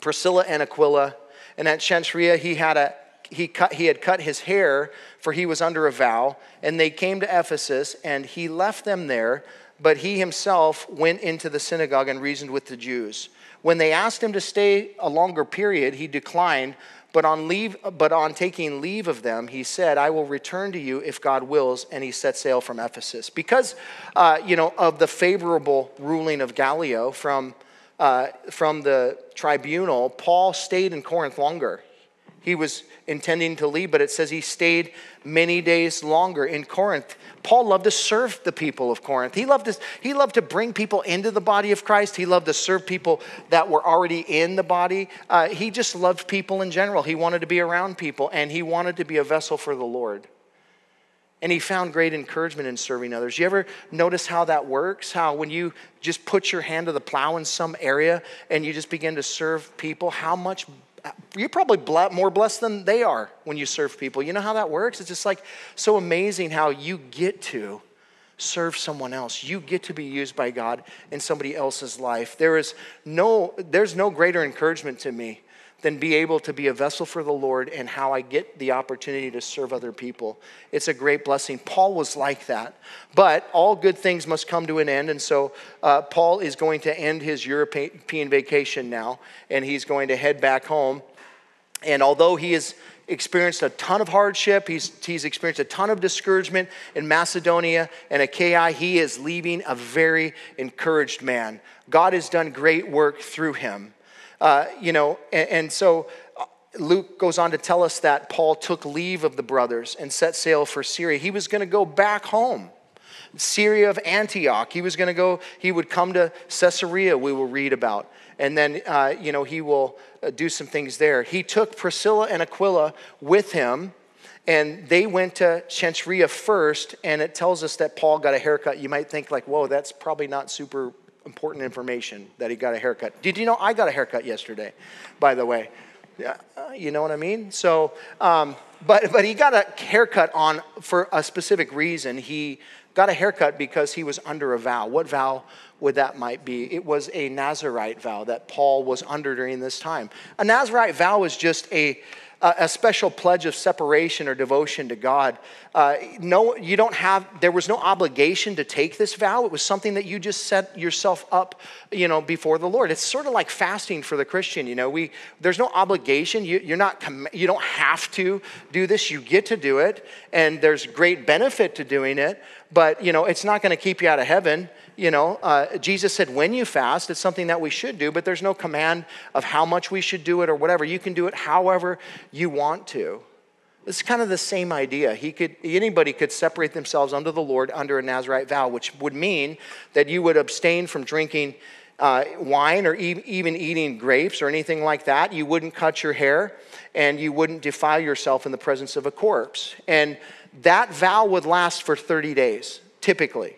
Priscilla and Aquila. And at Cenchrea, he had a he, cut, he had cut his hair, for he was under a vow. And they came to Ephesus, and he left them there, but he himself went into the synagogue and reasoned with the Jews. When they asked him to stay a longer period, he declined. But on, leave, but on taking leave of them, he said, I will return to you if God wills. And he set sail from Ephesus. Because, uh, you know, of the favorable ruling of Gallio from, uh, from the tribunal, Paul stayed in Corinth longer. He was intending to leave, but it says he stayed many days longer in Corinth. Paul loved to serve the people of Corinth. He loved to, he loved to bring people into the body of Christ. He loved to serve people that were already in the body. Uh, he just loved people in general. He wanted to be around people, and he wanted to be a vessel for the Lord. And he found great encouragement in serving others. You ever notice how that works? How when you just put your hand to the plow in some area and you just begin to serve people, how much you're probably more blessed than they are when you serve people. You know how that works? It's just like so amazing how you get to serve someone else. You get to be used by God in somebody else's life. There is no there's no greater encouragement to me than be able to be a vessel for the Lord and how I get the opportunity to serve other people. It's a great blessing. Paul was like that. But all good things must come to an end. And so uh, Paul is going to end his European vacation now, and he's going to head back home. And although he has experienced a ton of hardship, he's, he's experienced a ton of discouragement in Macedonia and Achaia, he is leaving a very encouraged man. God has done great work through him. Uh, you know, and, and so uh, Luke goes on to tell us that Paul took leave of the brothers and set sail for Syria. He was going to go back home. Syria of Antioch. He was going to go, he would come to Caesarea, we will read about. And then, uh, you know, he will uh, do some things there. He took Priscilla and Aquila with him, and they went to Cenchrea first. And it tells us that Paul got a haircut. You might think, like, whoa, that's probably not super important information that he got a haircut. Did you know I got a haircut yesterday, by the way? Yeah, uh, you know what I mean? So, um, but, but he got a haircut on for a specific reason. He got a haircut because he was under a vow. What vow would that might be? It was a Nazarite vow that Paul was under during this time. A Nazarite vow is just a a special pledge of separation or devotion to God. Uh, no, you don't have, there was no obligation to take this vow. It was something that you just set yourself up, you know, before the Lord. It's sort of like fasting for the Christian, you know. We, there's no obligation. You, you're not, you don't have to do this. You get to do it. And there's great benefit to doing it. But, you know, it's not going to keep you out of heaven you know, uh, Jesus said when you fast, it's something that we should do, but there's no command of how much we should do it or whatever. You can do it however you want to. It's kind of the same idea. He could, anybody could separate themselves under the Lord under a Nazarite vow, which would mean that you would abstain from drinking uh, wine or e- even eating grapes or anything like that. You wouldn't cut your hair and you wouldn't defile yourself in the presence of a corpse. And that vow would last for 30 days, typically.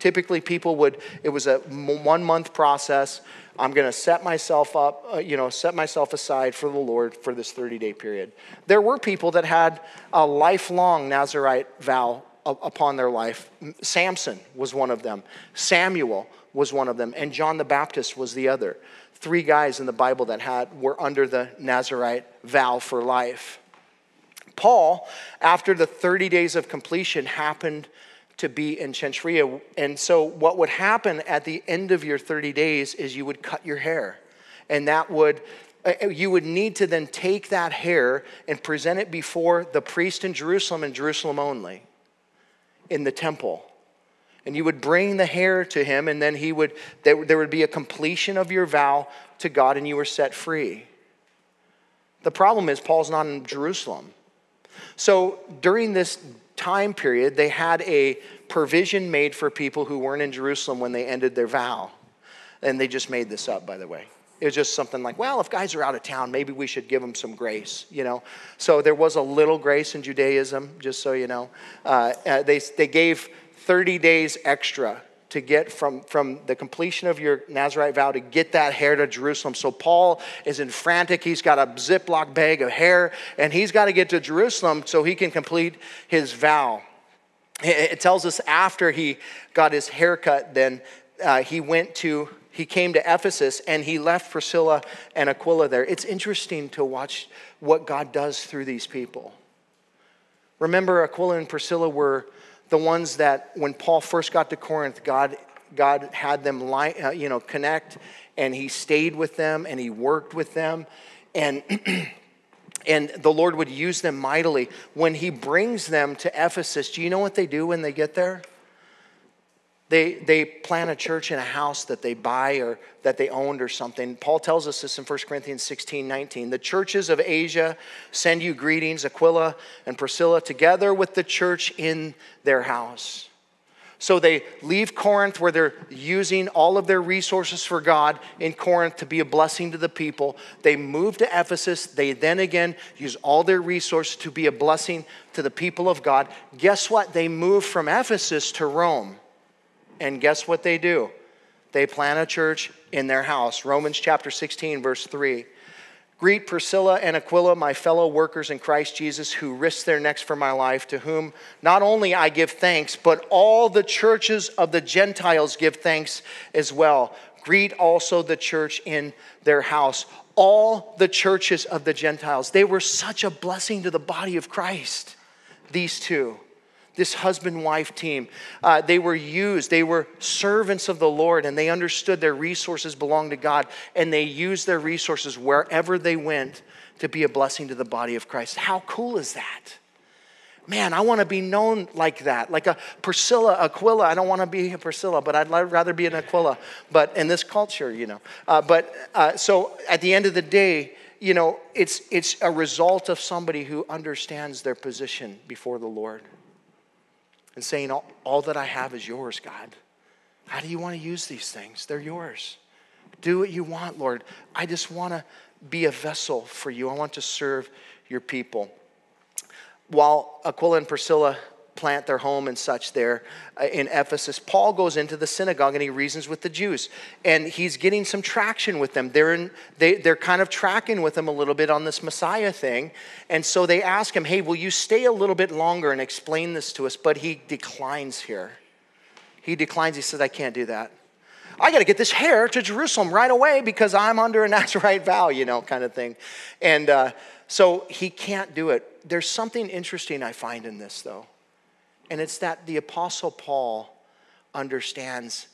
Typically, people would, it was a one month process. I'm going to set myself up, uh, you know, set myself aside for the Lord for this 30 day period. There were people that had a lifelong Nazarite vow upon their life. Samson was one of them, Samuel was one of them, and John the Baptist was the other. Three guys in the Bible that had were under the Nazarite vow for life. Paul, after the 30 days of completion, happened to be in Cenchrea. And so, what would happen at the end of your 30 days is you would cut your hair. And that would uh, uh, you would need to then take that hair and present it before the priest in Jerusalem and Jerusalem only in the temple. And you would bring the hair to him, and then he would, there would be a completion of your vow to God, and you were set free. The problem is, Paul's not in Jerusalem. So during this time period, they had a provision made for people who weren't in Jerusalem when they ended their vow. And they just made this up, by the way. It was just something like, well, if guys are out of town, maybe we should give them some grace, you know. So there was a little grace in Judaism, just so you know. Uh, uh, they, they gave 30 days extra to get from, from the completion of your Nazarite vow to get that hair to Jerusalem. So Paul is in frantic. He's got a Ziploc bag of hair, and he's got to get to Jerusalem so he can complete his vow. It tells us after he got his haircut, then uh, he went to he came to Ephesus and he left Priscilla and Aquila there. It's interesting to watch what God does through these people. Remember, Aquila and Priscilla were the ones that when Paul first got to Corinth, God, God had them line, uh, you know, connect and he stayed with them and he worked with them. And <clears throat> and the Lord would use them mightily. When He brings them to Ephesus, do you know what they do when they get there? They, they plant a church in a house that they buy or that they owned or something. Paul tells us this in 1 Corinthians 16 19. The churches of Asia send you greetings, Aquila and Priscilla, together with the church in their house. So they leave Corinth where they're using all of their resources for God in Corinth to be a blessing to the people. They move to Ephesus. They then again use all their resources to be a blessing to the people of God. Guess what? They move from Ephesus to Rome. And guess what they do? They plant a church in their house. Romans chapter 16, verse 3. Greet Priscilla and Aquila, my fellow workers in Christ Jesus, who risked their necks for my life, to whom not only I give thanks, but all the churches of the Gentiles give thanks as well. Greet also the church in their house. All the churches of the Gentiles. They were such a blessing to the body of Christ, these two this husband wife team. Uh, they were used, they were servants of the Lord, and they understood their resources belonged to God, and they used their resources wherever they went to be a blessing to the body of Christ. How cool is that? Man, I want to be known like that, like a Priscilla, Aquila. I don't want to be a Priscilla, but I'd rather be an Aquila. But in this culture, you know. Uh, but uh, so at the end of the day, you know, it's it's a result of somebody who understands their position before the Lord and saying, all, all that I have is yours, God. How do you want to use these things? They're yours. Do what you want, Lord. I just want to be a vessel for you. I want to serve your people. While Aquila and Priscilla plant their home and such there uh, in Ephesus, Paul goes into the synagogue and he reasons with the Jews. And he's getting some traction with them. They're, in, they, they're kind of tracking with him a little bit on this Messiah thing. And so they ask him, hey, will you stay a little bit longer and explain this to us? But he declines here. He declines. He says, I can't do that. I got to get this hair to Jerusalem right away because I'm under a <laughs> Nazarite vow, you know, kind of thing. And uh, so he can't do it. There's something interesting I find in this, though. And it's that the Apostle Paul understands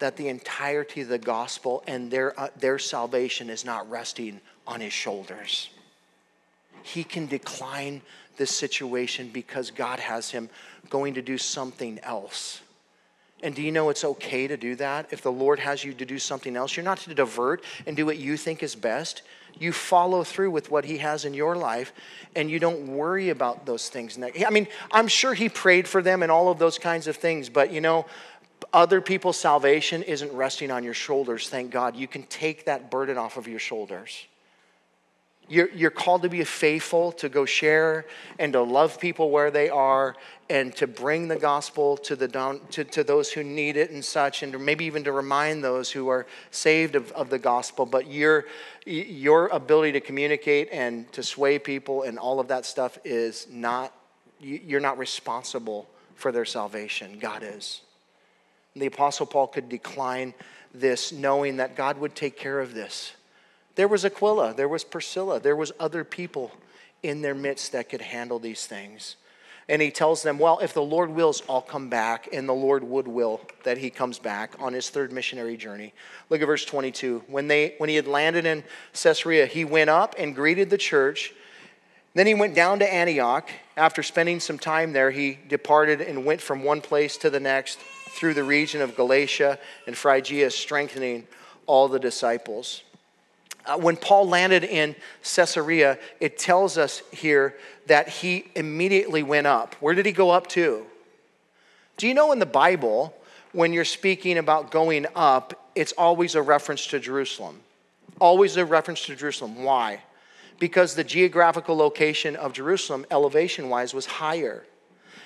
that the entirety of the gospel and their, uh, their salvation is not resting on his shoulders. He can decline this situation because God has him going to do something else. And do you know it's okay to do that? If the Lord has you to do something else, you're not to divert and do what you think is best. You follow through with what He has in your life and you don't worry about those things. I mean, I'm sure He prayed for them and all of those kinds of things, but you know, other people's salvation isn't resting on your shoulders, thank God. You can take that burden off of your shoulders. You're, you're called to be faithful, to go share, and to love people where they are, and to bring the gospel to, the down, to, to those who need it and such, and maybe even to remind those who are saved of, of the gospel. But your, your ability to communicate and to sway people and all of that stuff is not, you're not responsible for their salvation. God is. And the Apostle Paul could decline this knowing that God would take care of this. There was Aquila, there was Priscilla, there was other people in their midst that could handle these things. And he tells them, Well, if the Lord wills, I'll come back. And the Lord would will that he comes back on his third missionary journey. Look at verse 22. When, they, when he had landed in Caesarea, he went up and greeted the church. Then he went down to Antioch. After spending some time there, he departed and went from one place to the next through the region of Galatia and Phrygia, strengthening all the disciples. Uh, when Paul landed in Caesarea, it tells us here that he immediately went up. Where did he go up to? Do you know in the Bible, when you're speaking about going up, it's always a reference to Jerusalem? Always a reference to Jerusalem. Why? Because the geographical location of Jerusalem, elevation wise, was higher.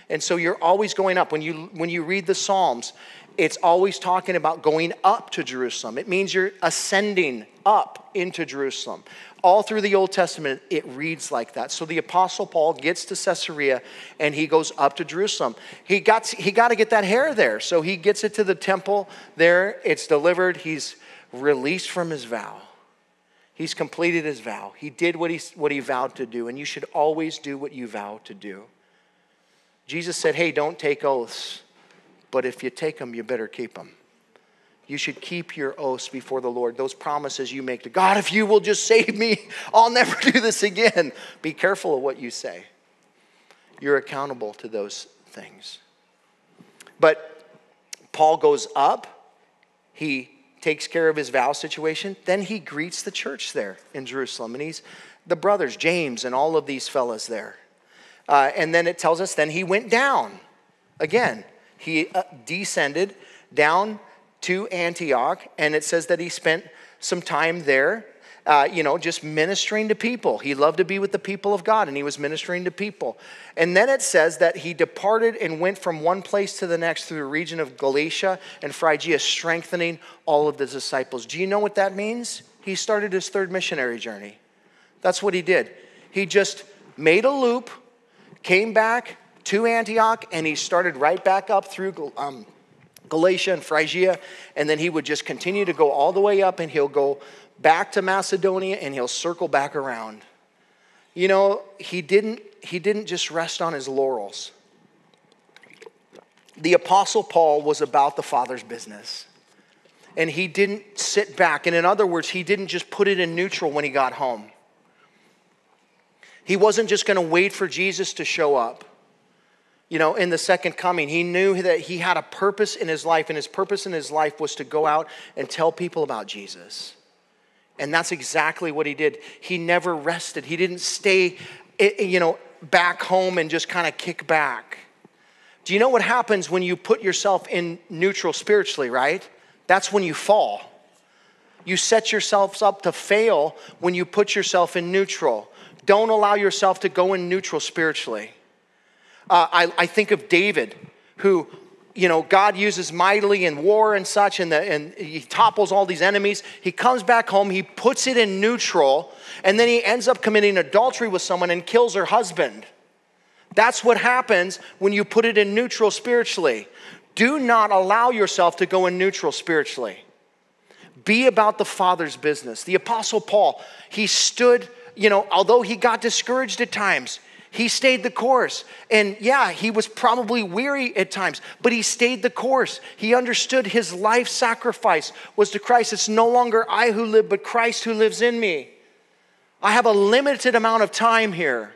And so you're always going up. When you, when you read the Psalms, it's always talking about going up to Jerusalem. It means you're ascending up into Jerusalem. All through the Old Testament, it reads like that. So the Apostle Paul gets to Caesarea and he goes up to Jerusalem. He got, he got to get that hair there. So he gets it to the temple there. It's delivered. He's released from his vow. He's completed his vow. He did what he, what he vowed to do. And you should always do what you vow to do. Jesus said, Hey, don't take oaths but if you take them, you better keep them. You should keep your oaths before the Lord, those promises you make to God. If you will just save me, <laughs> I'll never do this again. Be careful of what you say. You're accountable to those things. But Paul goes up, he takes care of his vow situation, then he greets the church there in Jerusalem. And he's the brothers, James, and all of these fellas there. Uh, and then it tells us, then he went down again he uh, descended down to Antioch, and it says that he spent some time there, uh, you know, just ministering to people. He loved to be with the people of God, and he was ministering to people. And then it says that he departed and went from one place to the next through the region of Galatia and Phrygia, strengthening all of the disciples. Do you know what that means? He started his third missionary journey. That's what he did. He just made a loop, came back, to Antioch, and he started right back up through um, Galatia and Phrygia, and then he would just continue to go all the way up, and he'll go back to Macedonia, and he'll circle back around. You know, he didn't, he didn't just rest on his laurels. The Apostle Paul was about the Father's business. And he didn't sit back. And in other words, he didn't just put it in neutral when he got home. He wasn't just going to wait for Jesus to show up you know, in the second coming. He knew that he had a purpose in his life, and his purpose in his life was to go out and tell people about Jesus. And that's exactly what he did. He never rested. He didn't stay, you know, back home and just kind of kick back. Do you know what happens when you put yourself in neutral spiritually, right? That's when you fall. You set yourselves up to fail when you put yourself in neutral. Don't allow yourself to go in neutral spiritually. Uh, I, I think of David, who you know, God uses mightily in war and such, and, the, and he topples all these enemies. He comes back home, he puts it in neutral, and then he ends up committing adultery with someone and kills her husband. That's what happens when you put it in neutral spiritually. Do not allow yourself to go in neutral spiritually. Be about the Father's business. The Apostle Paul, he stood, you know, although he got discouraged at times, he stayed the course. And yeah, he was probably weary at times, but he stayed the course. He understood his life sacrifice was to Christ. It's no longer I who live, but Christ who lives in me. I have a limited amount of time here.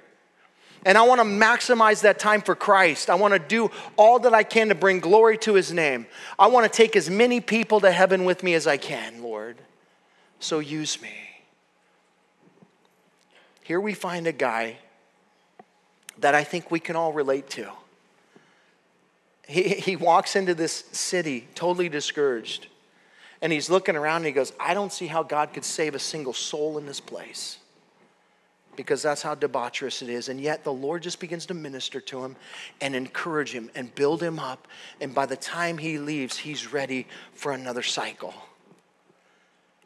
And I want to maximize that time for Christ. I want to do all that I can to bring glory to his name. I want to take as many people to heaven with me as I can, Lord. So use me. Here we find a guy that I think we can all relate to. He, he walks into this city totally discouraged. And he's looking around and he goes, I don't see how God could save a single soul in this place. Because that's how debaucherous it is. And yet the Lord just begins to minister to him and encourage him and build him up. And by the time he leaves, he's ready for another cycle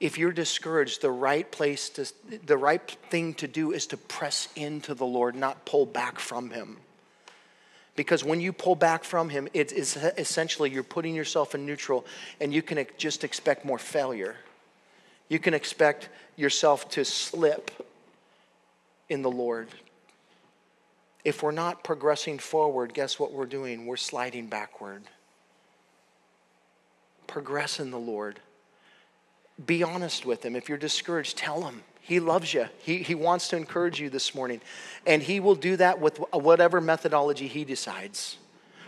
if you're discouraged, the right place to, the right thing to do is to press into the Lord, not pull back from Him. Because when you pull back from Him, it is essentially you're putting yourself in neutral and you can just expect more failure. You can expect yourself to slip in the Lord. if we're not progressing forward, guess what we're doing? We're sliding backward. Progress in the Lord. Be honest with Him. If you're discouraged, tell Him. He loves you. He, he wants to encourage you this morning. And He will do that with whatever methodology He decides.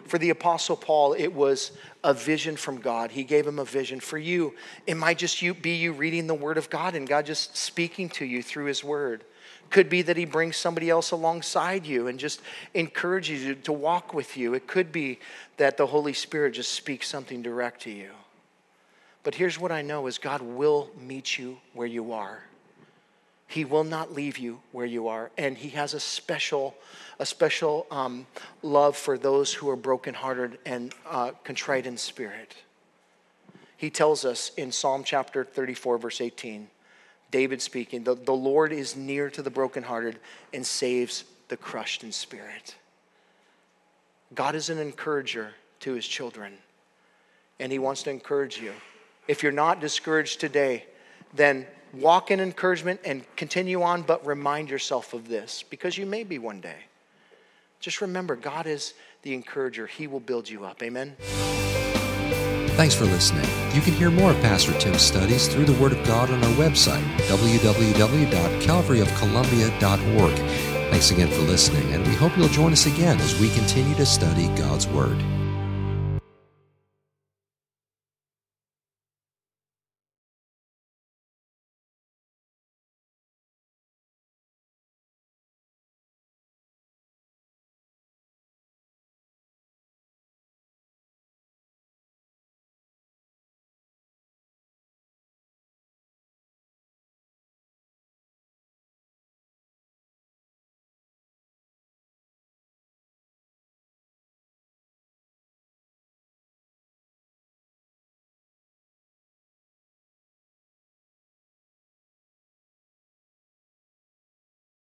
For the Apostle Paul, it was a vision from God. He gave him a vision. For you, it might just you, be you reading the Word of God and God just speaking to you through His Word. Could be that He brings somebody else alongside you and just encourages you to walk with you. It could be that the Holy Spirit just speaks something direct to you. But here's what I know is God will meet you where you are. He will not leave you where you are, and He has a special, a special um, love for those who are brokenhearted and uh, contrite in spirit. He tells us in Psalm chapter 34, verse 18, David speaking, the, the Lord is near to the brokenhearted and saves the crushed in spirit. God is an encourager to his children, and he wants to encourage you. If you're not discouraged today, then walk in encouragement and continue on, but remind yourself of this because you may be one day. Just remember, God is the encourager, He will build you up. Amen. Thanks for listening. You can hear more of Pastor Tim's studies through the Word of God on our website, www.calvaryofcolumbia.org. Thanks again for listening, and we hope you'll join us again as we continue to study God's Word.